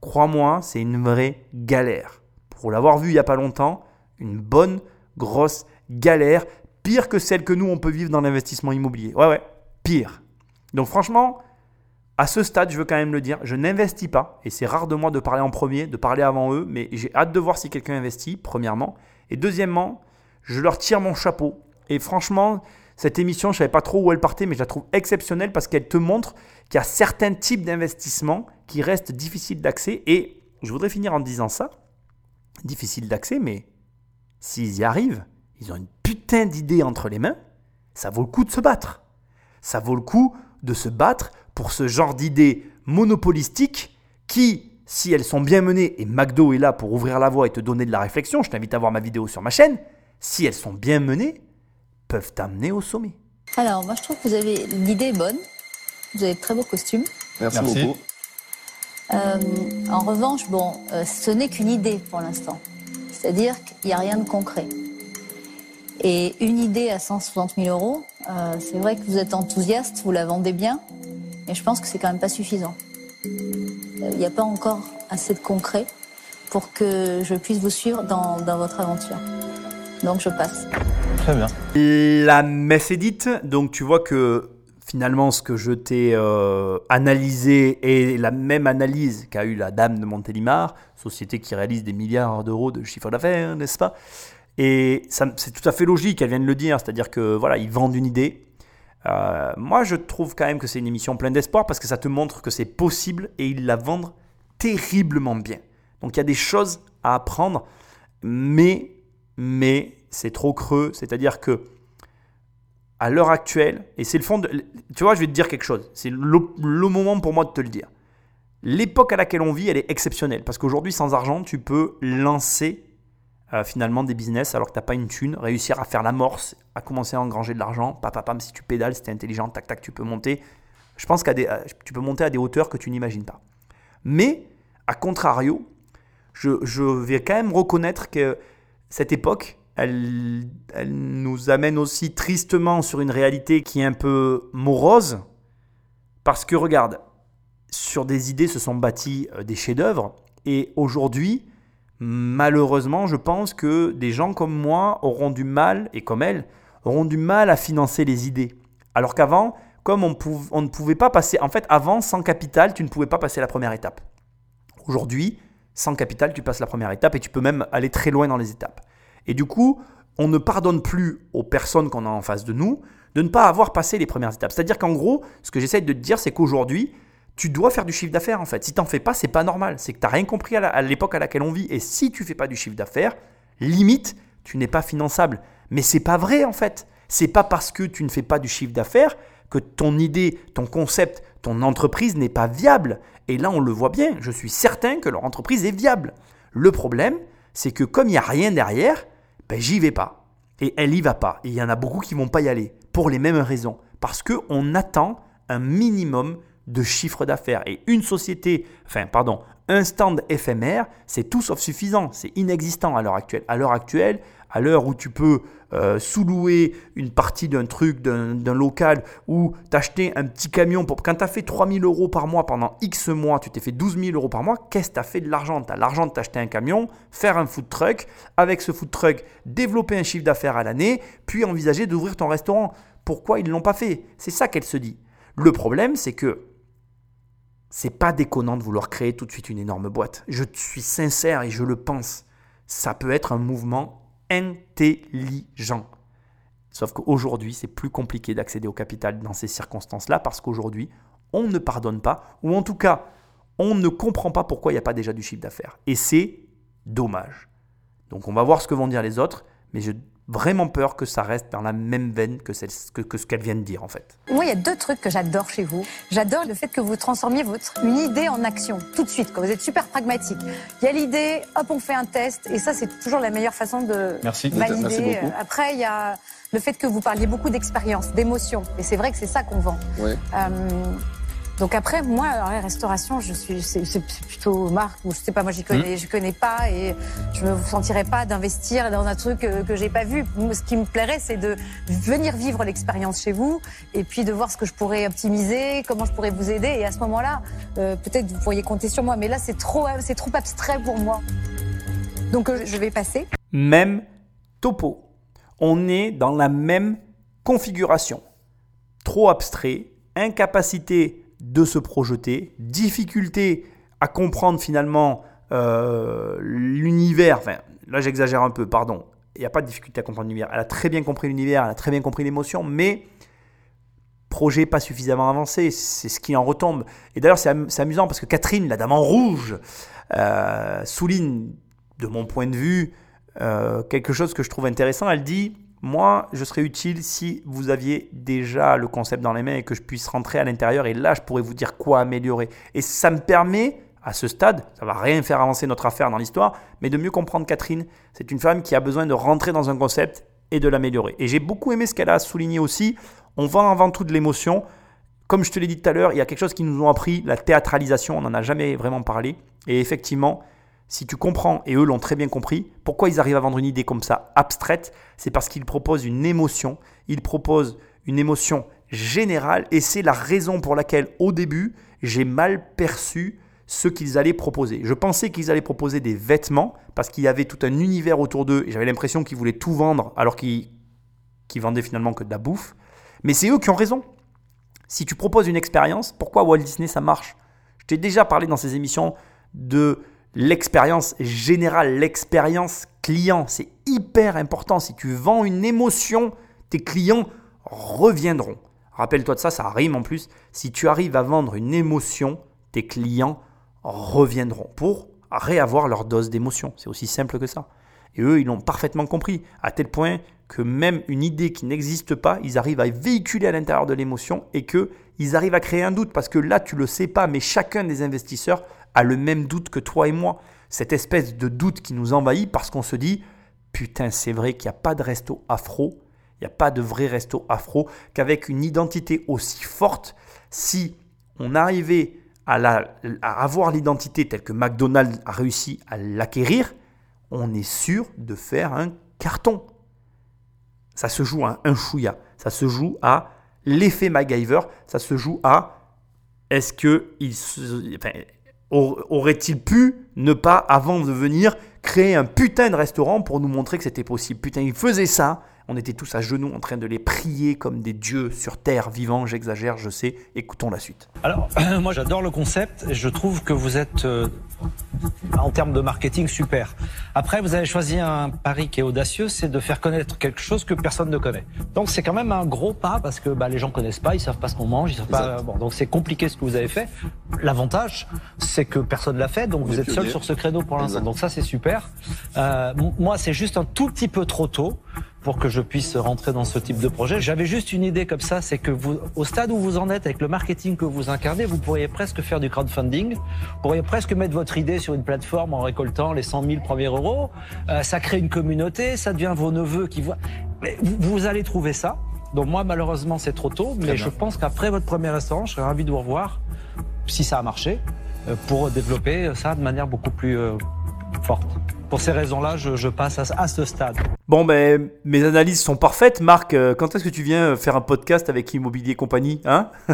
crois-moi, c'est une vraie galère. Pour l'avoir vu il n'y a pas longtemps, une bonne, grosse galère, pire que celle que nous, on peut vivre dans l'investissement immobilier. Ouais, ouais, pire. Donc franchement, à ce stade, je veux quand même le dire, je n'investis pas, et c'est rare de moi de parler en premier, de parler avant eux, mais j'ai hâte de voir si quelqu'un investit, premièrement. Et deuxièmement, je leur tire mon chapeau. Et franchement, cette émission, je ne savais pas trop où elle partait, mais je la trouve exceptionnelle parce qu'elle te montre qu'il y a certains types d'investissements qui restent difficiles d'accès. Et je voudrais finir en disant ça, difficile d'accès, mais s'ils y arrivent, ils ont une putain d'idée entre les mains, ça vaut le coup de se battre. Ça vaut le coup de se battre pour ce genre d'idées monopolistiques qui, si elles sont bien menées, et McDo est là pour ouvrir la voie et te donner de la réflexion, je t'invite à voir ma vidéo sur ma chaîne, si elles sont bien menées, peuvent t'amener au sommet. Alors, moi je trouve que vous avez l'idée bonne, vous avez de très beaux costumes. Merci, beaucoup. Euh, en revanche, bon, euh, ce n'est qu'une idée pour l'instant. C'est-à-dire qu'il n'y a rien de concret. Et une idée à 160 000 euros, euh, c'est vrai que vous êtes enthousiaste, vous la vendez bien, mais je pense que c'est quand même pas suffisant. Il n'y a pas encore assez de concret pour que je puisse vous suivre dans, dans votre aventure. Donc je passe. Très bien. La messe est dite, donc tu vois que finalement ce que je t'ai euh, analysé est la même analyse qu'a eu la dame de Montélimar, société qui réalise des milliards d'euros de chiffre d'affaires, n'est-ce pas? Et c'est tout à fait logique, elle vient de le dire, c'est-à-dire que voilà, ils vendent une idée, euh, moi, je trouve quand même que c'est une émission pleine d'espoir parce que ça te montre que c'est possible et ils la vendent terriblement bien. Donc il y a des choses à apprendre, mais, mais c'est trop creux. C'est-à-dire que à l'heure actuelle, et c'est le fond de... Tu vois, je vais te dire quelque chose. C'est le, le moment pour moi de te le dire. L'époque à laquelle on vit, elle est exceptionnelle. Parce qu'aujourd'hui, sans argent, tu peux lancer euh, finalement des business alors que tu n'as pas une thune, réussir à faire l'amorce, à commencer à engranger de l'argent, pam, si tu pédales, si tu es intelligent, tac, tac, tu peux monter. Je pense que tu peux monter à des hauteurs que tu n'imagines pas. Mais, à contrario, je, je, vais quand même reconnaître que cette époque, elle, elle nous amène aussi tristement sur une réalité qui est un peu morose. Parce que regarde, sur des idées se sont bâtis euh, des chefs-d'œuvre. Et aujourd'hui, malheureusement, je pense que des gens comme moi auront du mal, et comme elle, auront du mal à financer les idées. Alors qu'avant, comme on, ne pouvait pas passer, en fait, avant, sans capital, tu ne pouvais pas passer la première étape. Aujourd'hui, sans capital, tu passes la première étape et tu peux même aller très loin dans les étapes. Et du coup, on ne pardonne plus aux personnes qu'on a en face de nous de ne pas avoir passé les premières étapes. C'est-à-dire qu'en gros, ce que j'essaie de te dire, c'est qu'aujourd'hui, tu dois faire du chiffre d'affaires en fait. Si tu n'en fais pas, c'est pas normal. C'est que tu n'as rien compris à l'époque à, laquelle on vit. Et si tu fais pas du chiffre d'affaires, limite, tu n'es pas finançable. Mais c'est pas vrai en fait. C'est pas parce que tu ne fais pas du chiffre d'affaires que ton idée, ton concept, ton entreprise n'est pas viable. Et là, on le voit bien. Je suis certain que leur entreprise est viable. Le problème, c'est que comme il n'y a rien derrière, ben, j'y vais pas. Et elle y va pas. Et il y en a beaucoup qui vont pas y aller pour les mêmes raisons. Parce qu'on attend un minimum de chiffre d'affaires. Et une société, enfin pardon, un stand éphémère, c'est tout sauf suffisant, c'est inexistant à l'heure actuelle. À l'heure actuelle, à l'heure où tu peux euh, sous-louer une partie d'un truc, d'un local, ou t'acheter un petit camion, pour, quand tu as fait 3000 euros par mois pendant X mois, tu t'es fait 12 000 euros par mois, qu'est-ce que tu as fait de l'argent? Tu as l'argent de t'acheter un camion, faire un food truck, avec ce food truck, développer un chiffre d'affaires à l'année, puis envisager d'ouvrir ton restaurant. Pourquoi ils ne l'ont pas fait? C'est ça qu'elle se dit. Le problème, c'est que c'est pas déconnant de vouloir créer tout de suite une énorme boîte. Je suis sincère et je le pense. Ça peut être un mouvement intelligent. Sauf qu'aujourd'hui, c'est plus compliqué d'accéder au capital dans ces circonstances-là parce qu'aujourd'hui, on ne pardonne pas, ou en tout cas, on ne comprend pas pourquoi il n'y a pas déjà du chiffre d'affaires. Et c'est dommage. Donc on va voir ce que vont dire les autres, mais je vraiment peur que ça reste dans la même veine que, que, ce qu'elle vient de dire en fait. Moi, il y a deux trucs que j'adore chez vous. J'adore le fait que vous transformiez votre, une idée en action tout de suite, quand vous êtes super pragmatique. Il y a l'idée, hop, on fait un test, et ça, c'est toujours la meilleure façon de Merci. valider. Merci beaucoup. Après, il y a le fait que vous parliez beaucoup d'expérience, d'émotion, et c'est vrai que c'est ça qu'on vend. Ouais. Euh, donc après, moi, alors, la restauration, je suis, c'est plutôt marque ou je sais pas, moi, j'y connais, je connais pas et je me sentirais pas d'investir dans un truc que, que j'ai pas vu. Moi, ce qui me plairait, c'est de venir vivre l'expérience chez vous et puis de voir ce que je pourrais optimiser, comment je pourrais vous aider. Et à ce moment-là, euh, peut-être vous pourriez compter sur moi. Mais là, c'est trop, c'est trop abstrait pour moi. Donc euh, je vais passer. Même topo. On est dans la même configuration. Trop abstrait, incapacité de se projeter, difficulté à comprendre finalement euh, l'univers. Enfin, là j'exagère un peu, pardon. Il n'y a pas de difficulté à comprendre l'univers. Elle a très bien compris l'univers, elle a très bien compris l'émotion, mais projet pas suffisamment avancé, c'est ce qui en retombe. Et d'ailleurs c'est am- c'est amusant parce que Catherine, la dame en rouge, euh, souligne, de mon point de vue, euh, quelque chose que je trouve intéressant. Elle dit Moi, je serais utile si vous aviez déjà le concept dans les mains et que je puisse rentrer à l'intérieur. Et là, je pourrais vous dire quoi améliorer. Et ça me permet, à ce stade, ça va rien faire avancer notre affaire dans l'histoire, mais de mieux comprendre Catherine. C'est une femme qui a besoin de rentrer dans un concept et de l'améliorer. Et j'ai beaucoup aimé ce qu'elle a souligné aussi. On vend avant tout de l'émotion. Comme je te l'ai dit tout à l'heure, il y a quelque chose qui nous ont appris, la théâtralisation, on n'en a jamais vraiment parlé. Et effectivement, si tu comprends, et eux l'ont très bien compris, pourquoi ils arrivent à vendre une idée comme ça, abstraite, c'est parce qu'ils proposent une émotion, ils proposent une émotion générale, et c'est la raison pour laquelle, au début, j'ai mal perçu ce qu'ils allaient proposer. Je pensais qu'ils allaient proposer des vêtements, parce qu'il y avait tout un univers autour d'eux, et j'avais l'impression qu'ils voulaient tout vendre, alors qu'ils qu'ils vendaient finalement que de la bouffe. Mais c'est eux qui ont raison. Si tu proposes une expérience, pourquoi Walt Disney ça marche? Je t'ai déjà parlé dans ces émissions de l'expérience générale, l'expérience client. C'est hyper important. Si tu vends une émotion, tes clients reviendront. Rappelle-toi de ça, ça rime en plus. Si tu arrives à vendre une émotion, tes clients reviendront pour réavoir leur dose d'émotion. C'est aussi simple que ça. Et eux, ils l'ont parfaitement compris, à tel point que même une idée qui n'existe pas, ils arrivent à véhiculer à l'intérieur de l'émotion et qu'ils arrivent à créer un doute. Parce que là, tu le sais pas, mais chacun des investisseurs a le même doute que toi et moi. Cette espèce de doute qui nous envahit parce qu'on se dit, putain, c'est vrai qu'il n'y a pas de resto afro, il n'y a pas de vrai resto afro, qu'avec une identité aussi forte, si on arrivait à, la- à avoir l'identité telle que McDonald's a réussi à l'acquérir, on est sûr de faire un carton. Ça se joue à un chouïa. Ça se joue à l'effet MacGyver. Ça se joue à est-ce que il se- aurait-il pu ne pas, avant de venir, créer un putain de restaurant pour nous montrer que c'était possible? Putain, il faisait ça. On était tous à genoux en train de les prier comme des dieux sur terre vivants. J'exagère, je sais. Écoutons la suite. Alors, moi j'adore le concept et je trouve que vous êtes, euh, en termes de marketing, super. Après, vous avez choisi un pari qui est audacieux, c'est de faire connaître quelque chose que personne ne connaît. Donc c'est quand même un gros pas parce que bah, les gens connaissent pas, ils savent pas ce qu'on mange, ils savent pas. Bon, donc c'est compliqué ce que vous avez fait. L'avantage, c'est que personne l'a fait, donc vous êtes seul sur ce créneau pour l'instant. Donc ça c'est super. Euh, moi, c'est juste un tout petit peu trop tôt pour que je puisse rentrer dans ce type de projet. J'avais juste une idée comme ça, c'est que vous, au stade où vous en êtes avec le marketing que vous incarnez, vous pourriez presque faire du crowdfunding, vous pourriez presque mettre votre idée sur une plateforme en récoltant les 100 000 premiers euros. Euh, ça crée une communauté, ça devient vos neveux qui voient. Mais vous, vous allez trouver ça. Donc moi, malheureusement, c'est trop tôt, mais je pense qu'après votre premier restaurant, je serais ravi de vous revoir, si ça a marché, euh, pour développer ça de manière beaucoup plus euh, forte. Pour ces raisons-là, je, passe à, ce stade. Bon, ben, mes analyses sont parfaites. Marc, euh, quand est-ce que tu viens faire un podcast avec Immobilier Compagnie hein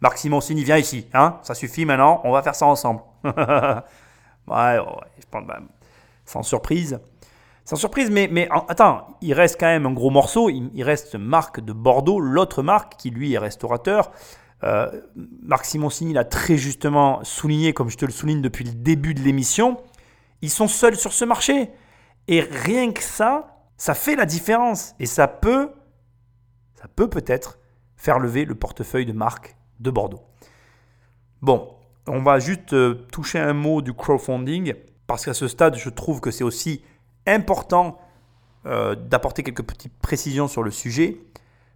Marc Simoncini, viens ici. Hein Ça suffit maintenant, on va faire ça ensemble. ouais, ouais, je pense, ben, sans surprise. Sans surprise, mais, mais en- attends, il reste quand même un gros morceau. Il, il reste Marc de Bordeaux, l'autre Marc qui lui est restaurateur. Euh, Marc Simoncini l'a très justement souligné, comme je te le souligne depuis le début de l'émission. Ils sont seuls sur ce marché. Et rien que ça, ça fait la différence. Et ça peut, ça peut peut-être faire lever le portefeuille de Marc de Bordeaux. Bon, on va juste euh, toucher un mot du crowdfunding, parce qu'à ce stade, je trouve que c'est aussi important euh, d'apporter quelques petites précisions sur le sujet.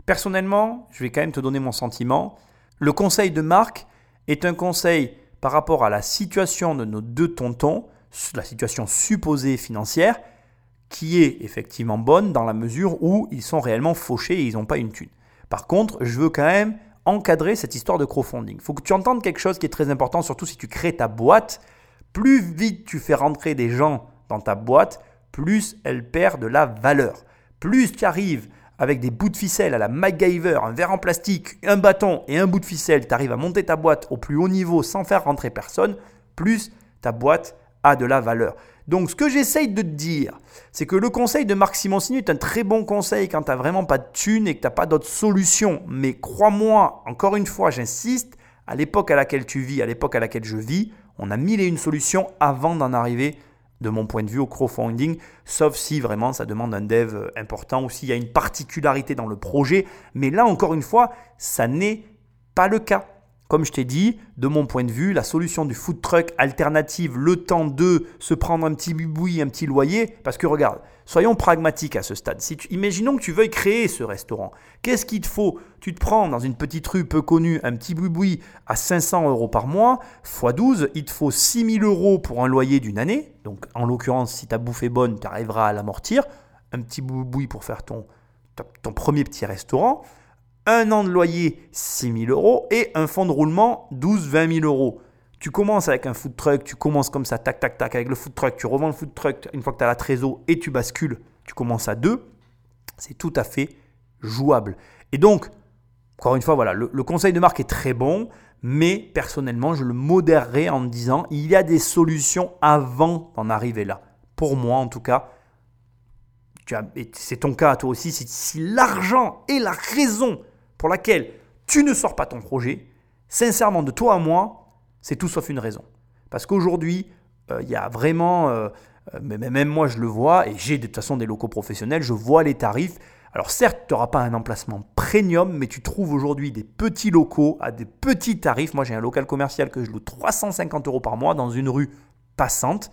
Personnellement, je vais quand même te donner mon sentiment. Le conseil de Marc est un conseil par rapport à la situation de nos deux tontons, la situation supposée financière, qui est effectivement bonne dans la mesure où ils sont réellement fauchés et ils n'ont pas une thune. Par contre, je veux quand même encadrer cette histoire de crowdfunding. Il faut que tu entendes quelque chose qui est très important, surtout si tu crées ta boîte. Plus vite tu fais rentrer des gens dans ta boîte, plus elle perd de la valeur. Plus tu arrives avec des bouts de ficelle à la MacGyver, un verre en plastique, un bâton et un bout de ficelle, tu arrives à monter ta boîte au plus haut niveau sans faire rentrer personne, plus ta boîte a de la valeur. Donc ce que j'essaye de te dire, c'est que le conseil de Marc Simoncini est un très bon conseil quand tu n'as vraiment pas de thunes et que tu n'as pas d'autre solution. Mais crois-moi, encore une fois, j'insiste, à l'époque à laquelle tu vis, à l'époque à laquelle je vis, on a mille et une solutions avant d'en arriver, de mon point de vue, au crowdfunding, sauf si vraiment ça demande un dev important ou s'il y a une particularité dans le projet. Mais là, encore une fois, ça n'est pas le cas. Comme je t'ai dit, de mon point de vue, la solution du food truck alternative, le temps de se prendre un petit biboui, un petit loyer, parce que regarde, soyons pragmatiques à ce stade. Si imaginons que tu veuilles créer ce restaurant. Qu'est-ce qu'il te faut? Tu te prends dans une petite rue peu connue un petit biboui à 500 euros par mois, x 12, il te faut 6000 euros pour un loyer d'une année. Donc en l'occurrence, si ta bouffe est bonne, tu arriveras à l'amortir. Un petit biboui pour faire ton premier petit restaurant un an de loyer 6 000 euros et un fonds de roulement 12-20 000 euros. Tu commences avec un food truck, tu commences comme ça, tac, tac, tac, avec le food truck, tu revends le food truck une fois que tu as la trésor et tu bascules, tu commences à deux. C'est tout à fait jouable. Et donc, encore une fois, voilà, le, conseil de marque est très bon, mais personnellement, je le modérerai en me disant il y a des solutions avant d'en arriver là. Pour moi, en tout cas, c'est ton cas à toi aussi, si, si l'argent est la raison pour laquelle tu ne sors pas ton projet, sincèrement, de toi à moi, c'est tout sauf une raison. Parce qu'aujourd'hui, euh, il y a vraiment, euh, euh, mais même moi je le vois, et j'ai de toute façon des locaux professionnels, je vois les tarifs. Alors certes, tu n'auras pas un emplacement premium, mais tu trouves aujourd'hui des petits locaux à des petits tarifs. Moi j'ai un local commercial que je loue 350 euros par mois dans une rue passante.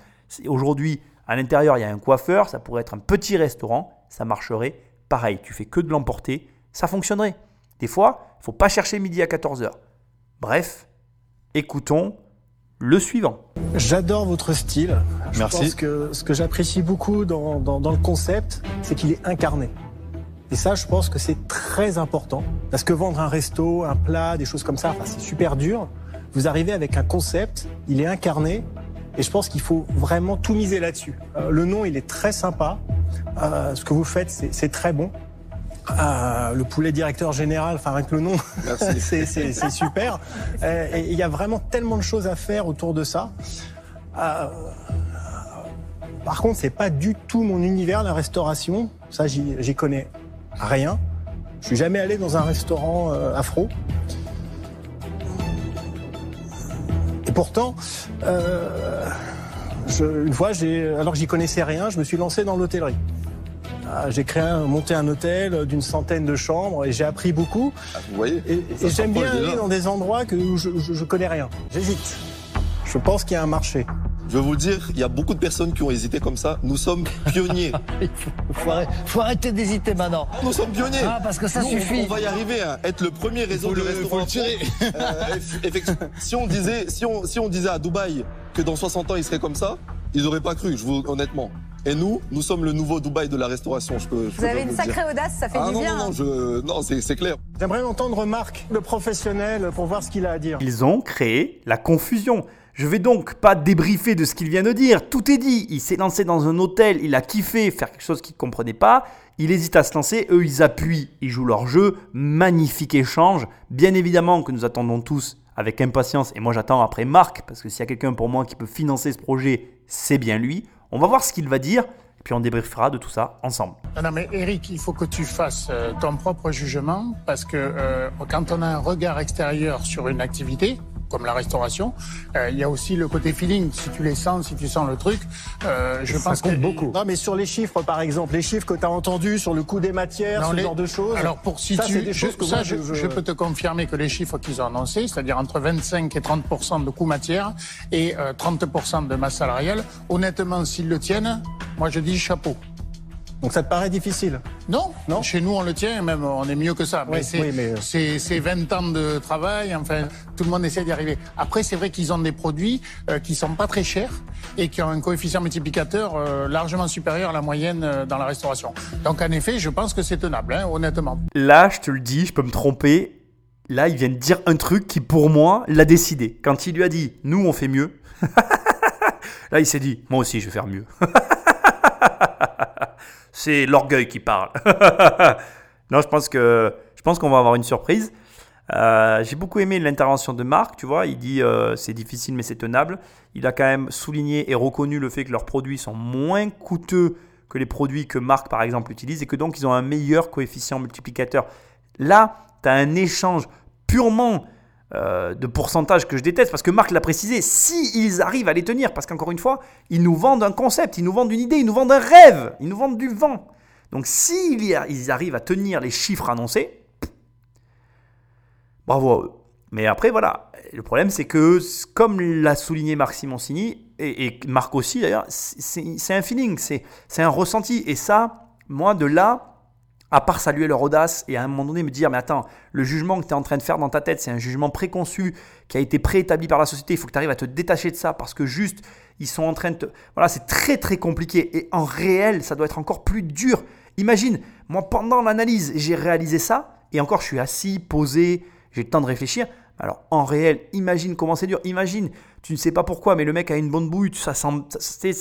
Aujourd'hui, à l'intérieur, il y a un coiffeur, ça pourrait être un petit restaurant, ça marcherait pareil. Tu fais que de l'emporter, ça fonctionnerait. Des fois, il ne faut pas chercher midi à 14h. Bref, écoutons le suivant. J'adore votre style. Je Merci. pense que ce que j'apprécie beaucoup dans, dans- dans le concept, c'est qu'il est incarné. Et ça, je pense que c'est très important. Parce que vendre un resto, un plat, des choses comme ça, enfin, c'est super dur. Vous arrivez avec un concept, il est incarné. Et je pense qu'il faut vraiment tout miser là-dessus. Euh, le nom, il est très sympa. Euh, ce que vous faites, c'est c'est très bon. Euh, le poulet directeur général, enfin avec le nom, c'est super. Euh, et il y a vraiment tellement de choses à faire autour de ça. Euh, par contre, c'est pas du tout mon univers, la restauration. Ça, j'y connais rien. Je suis jamais allé dans un restaurant euh, afro. Et pourtant, euh, je- une fois, alors que j'y connaissais rien, je me suis lancé dans l'hôtellerie. Ah, J'ai créé, monté un hôtel d'une centaine de chambres et j'ai appris beaucoup. Vous voyez Et, j'aime bien déjà. aller dans des endroits que, où je, je, je connais rien. J'hésite. Je pense qu'il y a un marché. Je vais vous le dire, il y a beaucoup de personnes qui ont hésité comme ça. Nous sommes pionniers. Il faut, faut arrêter, faut arrêter d'hésiter maintenant. Nous sommes pionniers. Ah, parce que ça Nous, on- suffit. On, va y arriver à être le premier réseau de restaurants. Euh, si on disait, si on, si on disait à Dubaï que dans 60 ans il serait comme ça, ils n'auraient pas cru, je vous, honnêtement. Et nous, nous sommes le nouveau Dubaï de la restauration. Je peux, je Vous peux avez une dire. sacrée audace, ça fait Ah du non, bien. non, non, hein. je... non c'est c'est clair. J'aimerais entendre Marc, le professionnel, pour voir ce qu'il a à dire. Ils ont créé la confusion. Je vais donc pas débriefer de ce qu'il vient de dire. Tout est dit. Il s'est lancé dans un hôtel, il a kiffé faire quelque chose qu'il ne comprenait pas. Il hésite à se lancer. Eux, ils appuient, ils jouent leur jeu. Magnifique échange. Bien évidemment que nous attendons tous avec impatience. Et moi, j'attends après Marc, parce que s'il y a quelqu'un pour moi qui peut financer ce projet, c'est bien lui. On va voir ce qu'il va dire. Puis on débriefera de tout ça ensemble. Non, non, mais Eric, il faut que tu fasses euh, ton propre jugement parce que euh, quand on a un regard extérieur sur une activité, comme la restauration, euh, il y a aussi le côté feeling. Si tu les sens, si tu sens le truc, euh, je ça pense compte que beaucoup. Non, mais sur les chiffres, par exemple, les chiffres que tu as entendus sur le coût des matières, Non, ce les- genre de choses. Alors pour si ça, tu, c'est des je, choses que ça, moi, je, je, je peux te confirmer que les chiffres qu'ils ont annoncés, c'est-à-dire entre 25 et 30% de coûts matières et euh, 30 de masse salariale, honnêtement, s'ils le tiennent, moi je dis chapeau. Donc ça te paraît difficile Non, Non chez nous on le tient, même on est mieux que ça. Mais Oui, c'est oui, mais- euh, c'est- c'est 20 ans de travail, enfin tout le monde essaie d'y arriver. Après c'est vrai qu'ils ont des produits euh, qui sont pas très chers et qui ont un coefficient multiplicateur euh, largement supérieur à la moyenne euh, dans la restauration. Donc en effet, je pense que c'est tenable, hein, honnêtement. Là, je te le dis, je peux me tromper. Là, il vient de dire un truc qui, pour moi, l'a décidé. Quand il lui a dit, nous, on fait mieux. Là, il s'est dit, moi aussi, je vais faire mieux. C'est l'orgueil qui parle. non, je pense que je pense qu'on va avoir une surprise. Euh, J'ai beaucoup aimé l'intervention de Marc, tu vois, il dit euh, c'est difficile mais c'est tenable. Il a quand même souligné et reconnu le fait que leurs produits sont moins coûteux que les produits que Marc par exemple utilise et que donc ils ont un meilleur coefficient multiplicateur. Là, tu as un échange purement euh, de pourcentage que je déteste parce que Marc l'a précisé, si ils arrivent à les tenir, parce qu'encore une fois, ils nous vendent un concept, ils nous vendent une idée, ils nous vendent un rêve, ils nous vendent du vent. Donc s'ils ils arrivent à tenir les chiffres annoncés, bravo à eux. Mais après, voilà, le problème c'est que, comme l'a souligné Marc Simoncini, et, et Marc aussi d'ailleurs, c'est un feeling, c'est un ressenti. Et ça, moi, de là, à part saluer leur audace et à un moment donné me dire, mais attends, le jugement que tu es en train de faire dans ta tête, c'est un jugement préconçu qui a été préétabli par la société, il faut que tu arrives à te détacher de ça parce que juste, ils sont en train de te... Voilà, c'est très très compliqué et en réel, ça doit être encore plus dur. Imagine, moi pendant l'analyse, j'ai réalisé ça et encore je suis assis, posé, j'ai le temps de réfléchir. Alors en réel, imagine comment c'est dur. Imagine, tu ne sais pas pourquoi, mais le mec a une bonne bouille, ça sent, tu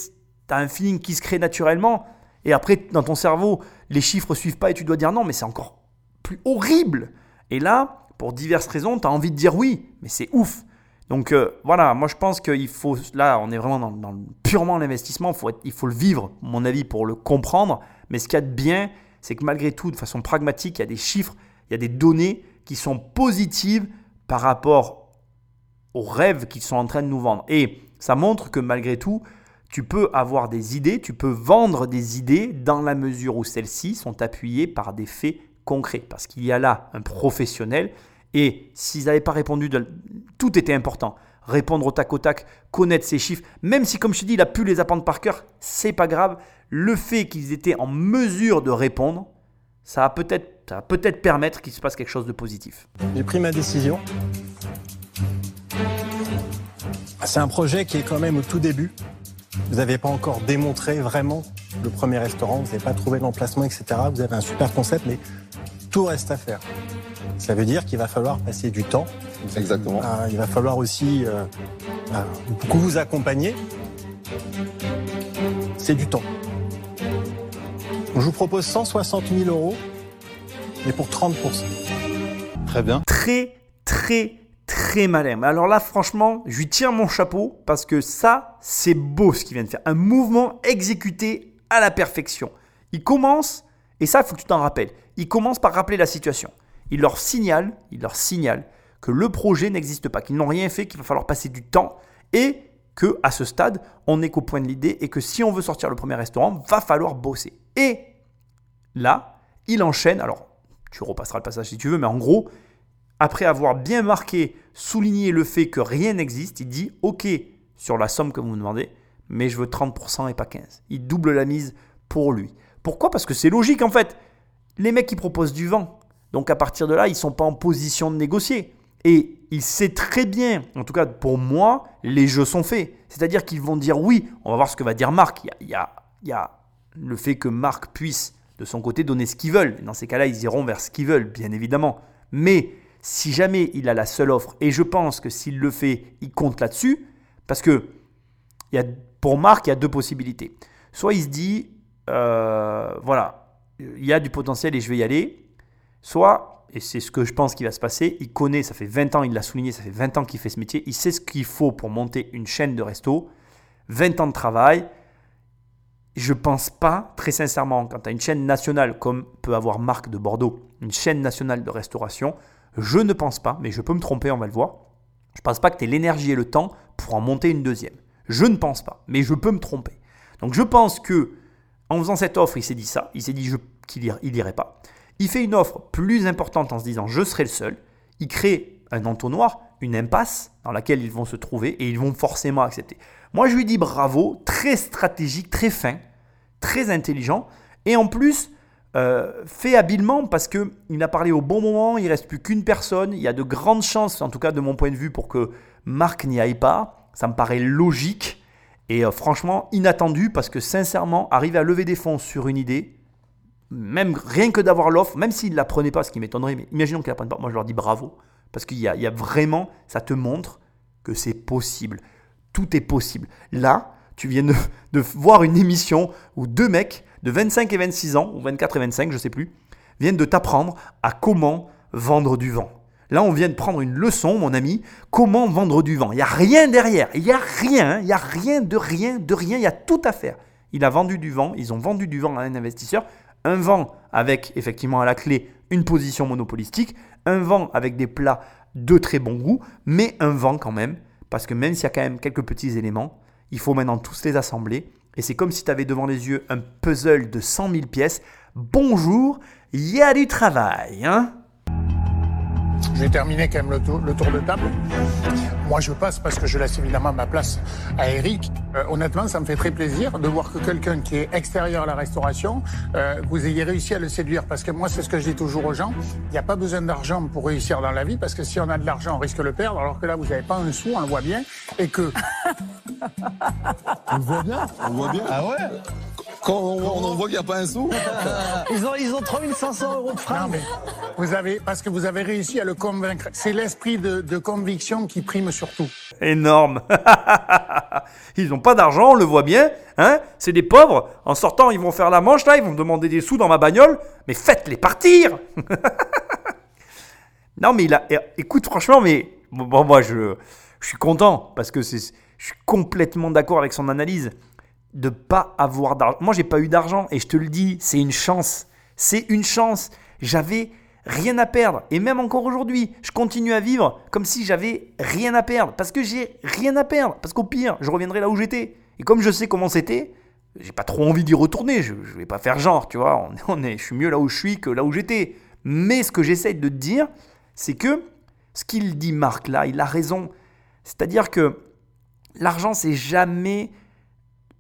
as un feeling qui se crée naturellement. Et après, dans ton cerveau, les chiffres suivent pas et tu dois dire non, mais c'est encore plus horrible. Et là, pour diverses raisons, tu as envie de dire oui, mais c'est ouf. Donc euh, voilà, moi je pense qu'il faut, là on est vraiment dans, dans purement l'investissement, il faut le vivre, à mon avis, pour le comprendre. Mais ce qu'il y a de bien, c'est que malgré tout, de façon pragmatique, il y a des chiffres, il y a des données qui sont positives par rapport aux rêves qu'ils sont en train de nous vendre. Et ça montre que malgré tout, tu peux avoir des idées, tu peux vendre des idées dans la mesure où celles-ci sont appuyées par des faits concrets. Parce qu'il y a là un professionnel et s'ils n'avaient pas répondu, tout était important. Répondre au tac au tac, connaître ses chiffres, même si, comme je te dis, il a pu les apprendre par cœur, c'est pas grave. Le fait qu'ils étaient en mesure de répondre, ça va peut-être peut-être permettre qu'il se passe quelque chose de positif. J'ai pris ma décision. C'est un projet qui est quand même au tout début. Vous n'avez pas encore démontré vraiment le premier restaurant, vous n'avez pas trouvé l'emplacement, etc. Vous avez un super concept, mais tout reste à faire. Ça veut dire qu'il va falloir passer du temps. Exactement. Euh, il va falloir aussi euh, euh, beaucoup vous accompagner. C'est du temps. Je vous propose 160 000 euros, mais pour 30% Très bien. Très, très, très malin. Alors là, franchement, je lui tire mon chapeau parce que ça, c'est beau ce qu'il vient de faire. Un mouvement exécuté à la perfection. Il commence, et ça, il faut que tu t'en rappelles, il commence par rappeler la situation. Il leur signale, il leur signale que le projet n'existe pas, qu'ils n'ont rien fait, qu'il va falloir passer du temps et que à ce stade, on n'est qu'au point de l'idée et que si on veut sortir le premier restaurant, va falloir bosser. Et là, il enchaîne. Alors, tu repasseras le passage si tu veux, mais en gros, après avoir bien marqué, souligné le fait que rien n'existe, il dit OK sur la somme que vous me demandez, mais je veux 30% et pas 15. Il double la mise pour lui. Pourquoi? Parce que c'est logique en fait. Les mecs qui proposent du vent. Donc à partir de là, ils ne sont pas en position de négocier. Et il sait très bien, en tout cas pour moi, les jeux sont faits. C'est-à-dire qu'ils vont dire oui, on va voir ce que va dire Marc. Il y a, il y a- le fait que Marc puisse de son côté donner ce qu'ils veulent. Dans ces cas-là, ils iront vers ce qu'ils veulent, bien évidemment. Mais si jamais il a la seule offre, et je pense que s'il le fait, il compte là-dessus, parce que y a, pour Marc, il y a deux possibilités. Soit il se dit, euh, voilà, il y a du potentiel et je vais y aller. Soit, et c'est ce que je pense qui va se passer, il connaît, ça fait 20 ans, il l'a souligné, ça fait 20 ans qu'il fait ce métier, il sait ce qu'il faut pour monter une chaîne de resto, 20 ans de travail. Je pense pas, très sincèrement, quand tu as une chaîne nationale comme peut avoir Marc de Bordeaux, une chaîne nationale de restauration, je ne pense pas, mais je peux me tromper, on va le voir. Je pense pas que tu aies l'énergie et le temps pour en monter une deuxième. Je ne pense pas, mais je peux me tromper. Donc je pense que en faisant cette offre, il s'est dit ça, il s'est dit qu'il n'irait pas. Il fait une offre plus importante en se disant je serai le seul. Il crée un entonnoir, une impasse dans laquelle ils vont se trouver et ils vont forcément accepter. Moi je lui dis bravo, très stratégique, très fin, très intelligent et en plus euh, fait habilement parce qu'il a parlé au bon moment, il reste plus qu'une personne, il y a de grandes chances, en tout cas de mon point de vue, pour que Marc n'y aille pas. Ça me paraît logique et euh, franchement inattendu parce que sincèrement, arriver à lever des fonds sur une idée, même rien que d'avoir l'offre, même s'il ne la prenait pas, ce qui m'étonnerait, mais imaginons qu'il ne la prenne pas, moi je leur dis bravo. Parce qu'il y, y a, vraiment, ça te montre que c'est possible. Tout est possible. Là, tu viens de, de, voir une émission où deux mecs de 25 et 26 ans, ou 24 et 25, je ne sais plus, viennent de t'apprendre à comment vendre du vent. Là, on vient de prendre une leçon, mon ami, comment vendre du vent? Il n'y a rien derrière, il n'y a rien, il n'y a rien de rien, de rien, il y a tout à faire. Il a vendu du vent, ils ont vendu du vent à un investisseur, un vent avec effectivement à la clé une position monopolistique, un vent avec des plats de très bon goût, mais un vent quand même, parce que même s'il y a quand même quelques petits éléments, il faut maintenant tous les assembler. Et c'est comme si tu avais devant les yeux un puzzle de 100 000 pièces. Bonjour, il y a du travail, hein? Je vais terminer quand même le tour de table. Moi, je passe parce que je laisse évidemment ma place à Eric. Euh, honnêtement, ça me fait très plaisir de voir que quelqu'un qui est extérieur à la restauration, euh, vous ayez réussi à le séduire. Parce que moi, c'est ce que je dis toujours aux gens. Il n'y a pas besoin d'argent pour réussir dans la vie, parce que si on a de l'argent, on risque de le perdre. Alors que là, vous n'avez pas un sou, on le voit bien. Et que... on le voit bien On le voit bien Ah ouais quand on, on voit qu'il n'y a pas un sou. ils ont, ils ont 3500 euros de frein. vous avez, parce que vous avez réussi à le convaincre. C'est l'esprit de, de, conviction qui prime surtout. Énorme. ils n'ont pas d'argent, on le voit bien. Hein C'est des pauvres. En sortant, ils vont faire la manche, là, ils vont me demander des sous dans ma bagnole. Mais faites-les partir Non, mais il a. Écoute, franchement, mais. Bon, moi, je, je suis content parce que je suis complètement d'accord avec son analyse de pas avoir d'argent. Moi, j'ai pas eu d'argent et je te le dis, c'est une chance. C'est une chance. J'avais rien à perdre et même encore aujourd'hui, je continue à vivre comme si j'avais rien à perdre parce que j'ai rien à perdre parce qu'au pire, je reviendrai là où j'étais. Et comme je sais comment c'était, j'ai pas trop envie d'y retourner. Je, je, vais pas faire genre, tu vois. On, est, je suis mieux là où je suis que là où j'étais. Mais ce que j'essaie de te dire, c'est que ce qu'il dit Marc là, il a raison. C'est-à-dire que l'argent, c'est jamais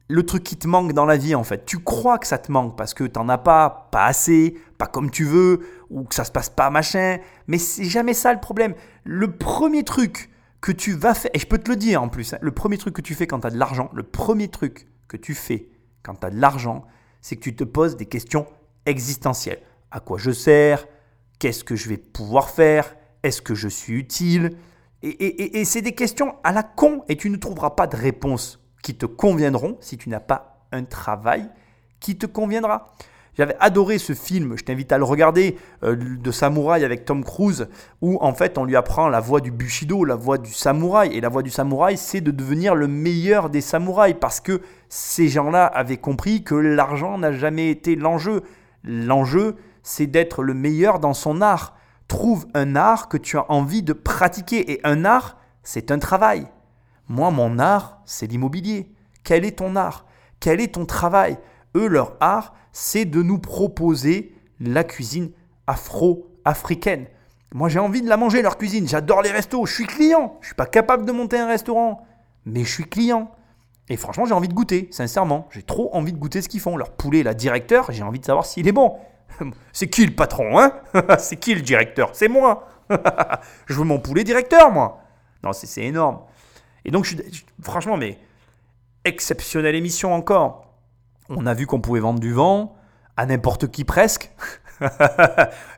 le truc qui te manque dans la vie en fait. Tu crois que ça te manque parce que t'en as pas, pas assez, pas comme tu veux, ou que ça se passe pas machin, mais c'est jamais ça le problème. Le premier truc que tu vas faire, et je peux te le dire en plus, hein, le premier truc que tu fais quand tu as de l'argent, le premier truc que tu fais quand tu de l'argent, c'est que tu te poses des questions existentielles. À quoi je sers? Qu'est-ce que je vais pouvoir faire? Est-ce que je suis utile? Et, et c'est des questions à la con et tu ne trouveras pas de réponse qui te conviendront si tu n'as pas un travail qui te conviendra. J'avais adoré ce film, je t'invite à le regarder, euh, de samouraï avec Tom Cruise, où en fait on lui apprend la voie du bushido, la voie du samouraï. Et la voie du samouraï, c'est de devenir le meilleur des samouraïs, parce que ces gens-là avaient compris que l'argent n'a jamais été l'enjeu. L'enjeu, c'est d'être le meilleur dans son art. Trouve un art que tu as envie de pratiquer. Et un art, c'est un travail. Moi, mon art, c'est l'immobilier. Quel est ton art? Quel est ton travail? Eux, leur art, c'est de nous proposer la cuisine afro-africaine. Moi, j'ai envie de la manger, leur cuisine. J'adore les restos. Je suis client. Je ne suis pas capable de monter un restaurant. Mais je suis client. Et franchement, j'ai envie de goûter, sincèrement. J'ai trop envie de goûter ce qu'ils font. Leur poulet, la directeur, j'ai envie de savoir s'il est bon. C'est qui le patron, hein? C'est qui le directeur? C'est moi. je veux mon poulet directeur, moi. Non, c'est énorme. Et donc, franchement, mais exceptionnelle émission encore. On a vu qu'on pouvait vendre du vent à n'importe qui presque.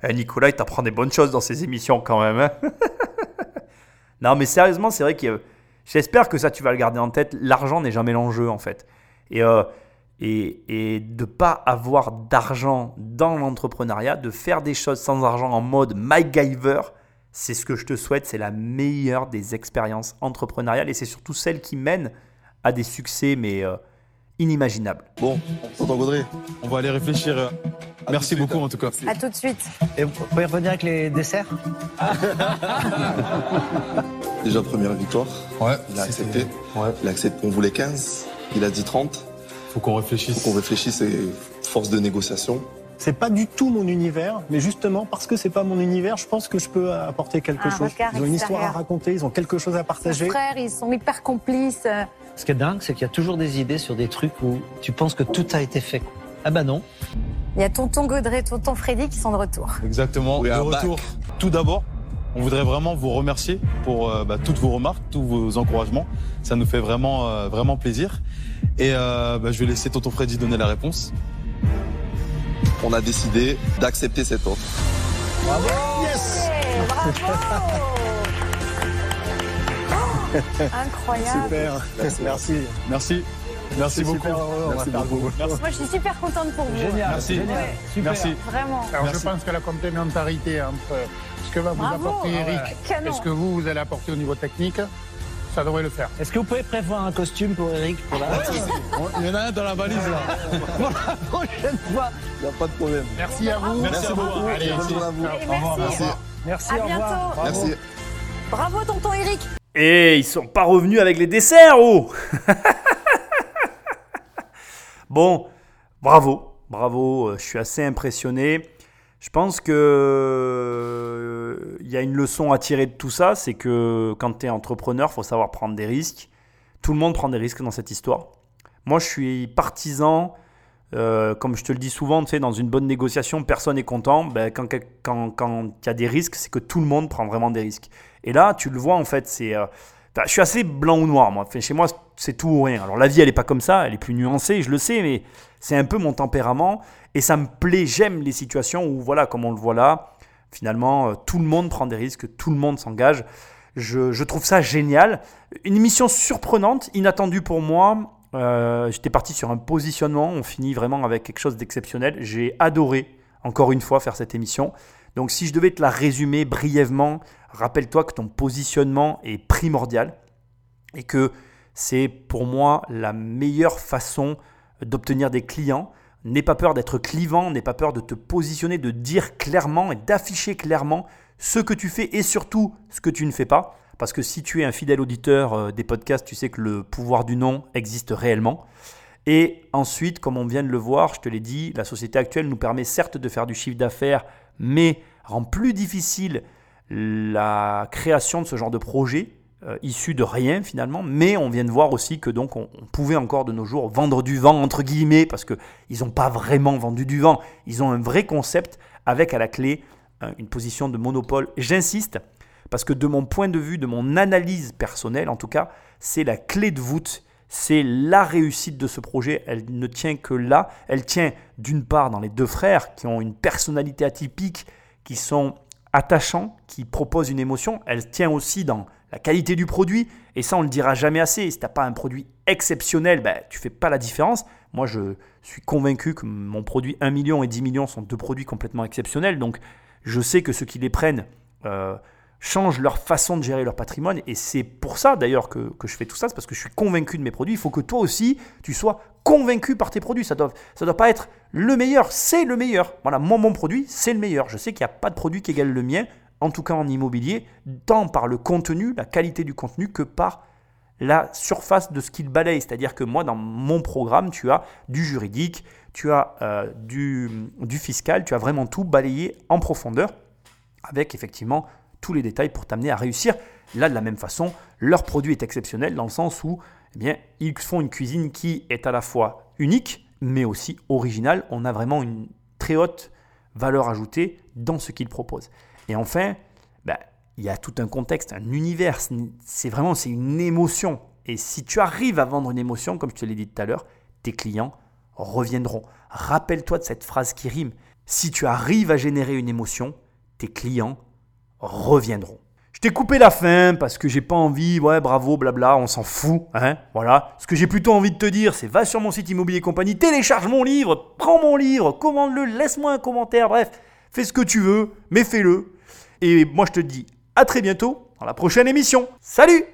Eh, Nicolas, il t'apprend des bonnes choses dans ses émissions quand même. hein. non, mais sérieusement, c'est vrai que j'espère que ça, tu vas le garder en tête. L'argent n'est jamais l'enjeu en fait. Et, euh, et, de pas avoir d'argent dans l'entrepreneuriat, de faire des choses sans argent en mode MacGyver, c'est ce que je te souhaite. C'est la meilleure des expériences entrepreneuriales et c'est surtout celle qui mène à des succès, mais euh, inimaginables. Bon, tonton Gaudré, On va aller réfléchir. euh, Merci beaucoup en tout cas. À tout de suite. Et vous pouvez revenir avec les desserts? Déjà première victoire. Ouais. Il a accepté. Ouais. Il a accepté. On voulait 15. Il a dit 30. Faut qu'on réfléchisse. Faut qu'on réfléchisse et force de négociation. C'est pas du tout mon univers, mais justement parce que c'est pas mon univers, je pense que je peux apporter quelque Un chose. Ils ont une histoire à raconter, ils ont quelque chose à partager. frères, ils sont hyper complices. Ce qui est dingue, c'est qu'il y a toujours des idées sur des trucs où tu penses que tout a été fait. Ah bah non. Il y a tonton Gaudré, tonton Freddy qui sont de retour. Exactement. De retour. Tout d'abord, on voudrait vraiment vous remercier pour euh, bah, toutes vos remarques, tous vos encouragements. Ça nous fait vraiment, euh, vraiment plaisir. Et euh, bah, je vais laisser Tonton Freddy donner la réponse. On a décidé d'accepter cette offre. Yes Hey, bravo Incroyable. Super, merci. Merci. Merci beaucoup. heureux, Merci beaucoup. Moi, je suis super contente pour vous. Génial. Merci. génial. Ouais. Super. Merci. Vraiment. Alors Merci. je pense que la complémentarité entre ce que va vous Bravo. apporter Eric Canon. et ce que vous, vous allez apporter au niveau technique, ça devrait le faire. Est-ce que vous pouvez prévoir un costume pour Eric pour la, Il y en a un dans la valise là. pour la prochaine fois Il n'y a pas de problème. Merci à vous. Merci beaucoup. Allez, journée à vous. Et Au revoir. merci. Merci, À au revoir. bientôt. Bravo. Merci. Bravo, tonton Eric. Et ils sont pas revenus avec les desserts, oh Bon, bravo, bravo, euh, je suis assez impressionné. Je pense que euh, il y a une leçon à tirer de tout ça, c'est que quand tu es entrepreneur, faut savoir prendre des risques. Tout le monde prend des risques dans cette histoire. Moi, je suis partisan, euh, comme je te le dis souvent, tu sais, dans une bonne négociation, personne n'est content. Ben, quand il quand, quand il y a des risques, c'est que tout le monde prend vraiment des risques. Et là, tu le vois, en fait, c'est. euh, je suis assez blanc ou noir, moi. Chez moi, c'est tout ou rien. Alors, la vie, elle n'est pas comme ça, elle est plus nuancée, je le sais, mais c'est un peu mon tempérament. Et ça me plaît, j'aime les situations où, voilà, comme on le voit là, finalement, euh, tout le monde prend des risques, tout le monde s'engage. Je, je trouve ça génial. Une émission surprenante, inattendue pour moi. Euh, J'étais parti sur un positionnement, on finit vraiment avec quelque chose d'exceptionnel. J'ai adoré, encore une fois, faire cette émission. Donc, si je devais te la résumer brièvement, rappelle-toi que ton positionnement est primordial et que c'est pour moi la meilleure façon d'obtenir des clients. N'aie pas peur d'être clivant, n'aie pas peur de te positionner, de dire clairement et d'afficher clairement ce que tu fais et surtout ce que tu ne fais pas. Parce que si tu es un fidèle auditeur euh, des podcasts, tu sais que le pouvoir du non existe réellement. Et ensuite, comme on vient de le voir, je te l'ai dit, la société actuelle nous permet certes de faire du chiffre d'affaires, mais rend plus difficile la création de ce genre de projet euh, issu de rien finalement. Mais on vient de voir aussi que donc on, pouvait encore de nos jours vendre du vent entre guillemets parce que ils n'ont pas vraiment vendu du vent. Ils ont un vrai concept avec à la clé euh, une position de monopole. J'insiste parce que de mon point de vue, de mon analyse personnelle en tout cas, c'est la clé de voûte c'est la réussite de ce projet. Elle ne tient que là. Elle tient d'une part dans les deux frères qui ont une personnalité atypique, qui sont attachants, qui proposent une émotion. Elle tient aussi dans la qualité du produit. Et ça, on ne le dira jamais assez. Si tu n'as pas un produit exceptionnel, ben, tu fais pas la différence. Moi, je suis convaincu que mon produit 1 million et 10 millions sont deux produits complètement exceptionnels. Donc, je sais que ceux qui les prennent euh, changent leur façon de gérer leur patrimoine. Et c'est pour ça d'ailleurs que, que je fais tout ça, c'est parce que je suis convaincu de mes produits. Il faut que toi aussi, tu sois convaincu par tes produits. Ça ne doit, ça doit pas être le meilleur, c'est le meilleur. Voilà, moi, mon produit, c'est le meilleur. Je sais qu'il n'y a pas de produit qui égale le mien, en tout cas en immobilier, tant par le contenu, la qualité du contenu, que par la surface de ce qu'il balaye. C'est-à-dire que moi, dans mon programme, tu as du juridique, tu as euh, du, du fiscal, tu as vraiment tout balayé en profondeur, avec effectivement tous les détails pour t'amener à réussir. Là, de la même façon, leur produit est exceptionnel dans le sens où eh bien, ils font une cuisine qui est à la fois unique, mais aussi originale. On a vraiment une très haute valeur ajoutée dans ce qu'ils proposent. Et enfin, bah, il y a tout un contexte, un univers. C'est vraiment c'est une émotion. Et si tu arrives à vendre une émotion, comme je te l'ai dit tout à l'heure, tes clients reviendront. Rappelle-toi de cette phrase qui rime. Si tu arrives à générer une émotion, tes clients reviendront. Je t'ai coupé la fin parce que j'ai pas envie, ouais, bravo, blabla, on s'en fout, hein, voilà. Ce que j'ai plutôt envie de te dire, c'est va sur mon site Immobilier Compagnie, télécharge mon livre, prends mon livre, commande-le, laisse-moi un commentaire, bref, fais ce que tu veux, mais fais-le. Et moi je te dis à très bientôt dans la prochaine émission. Salut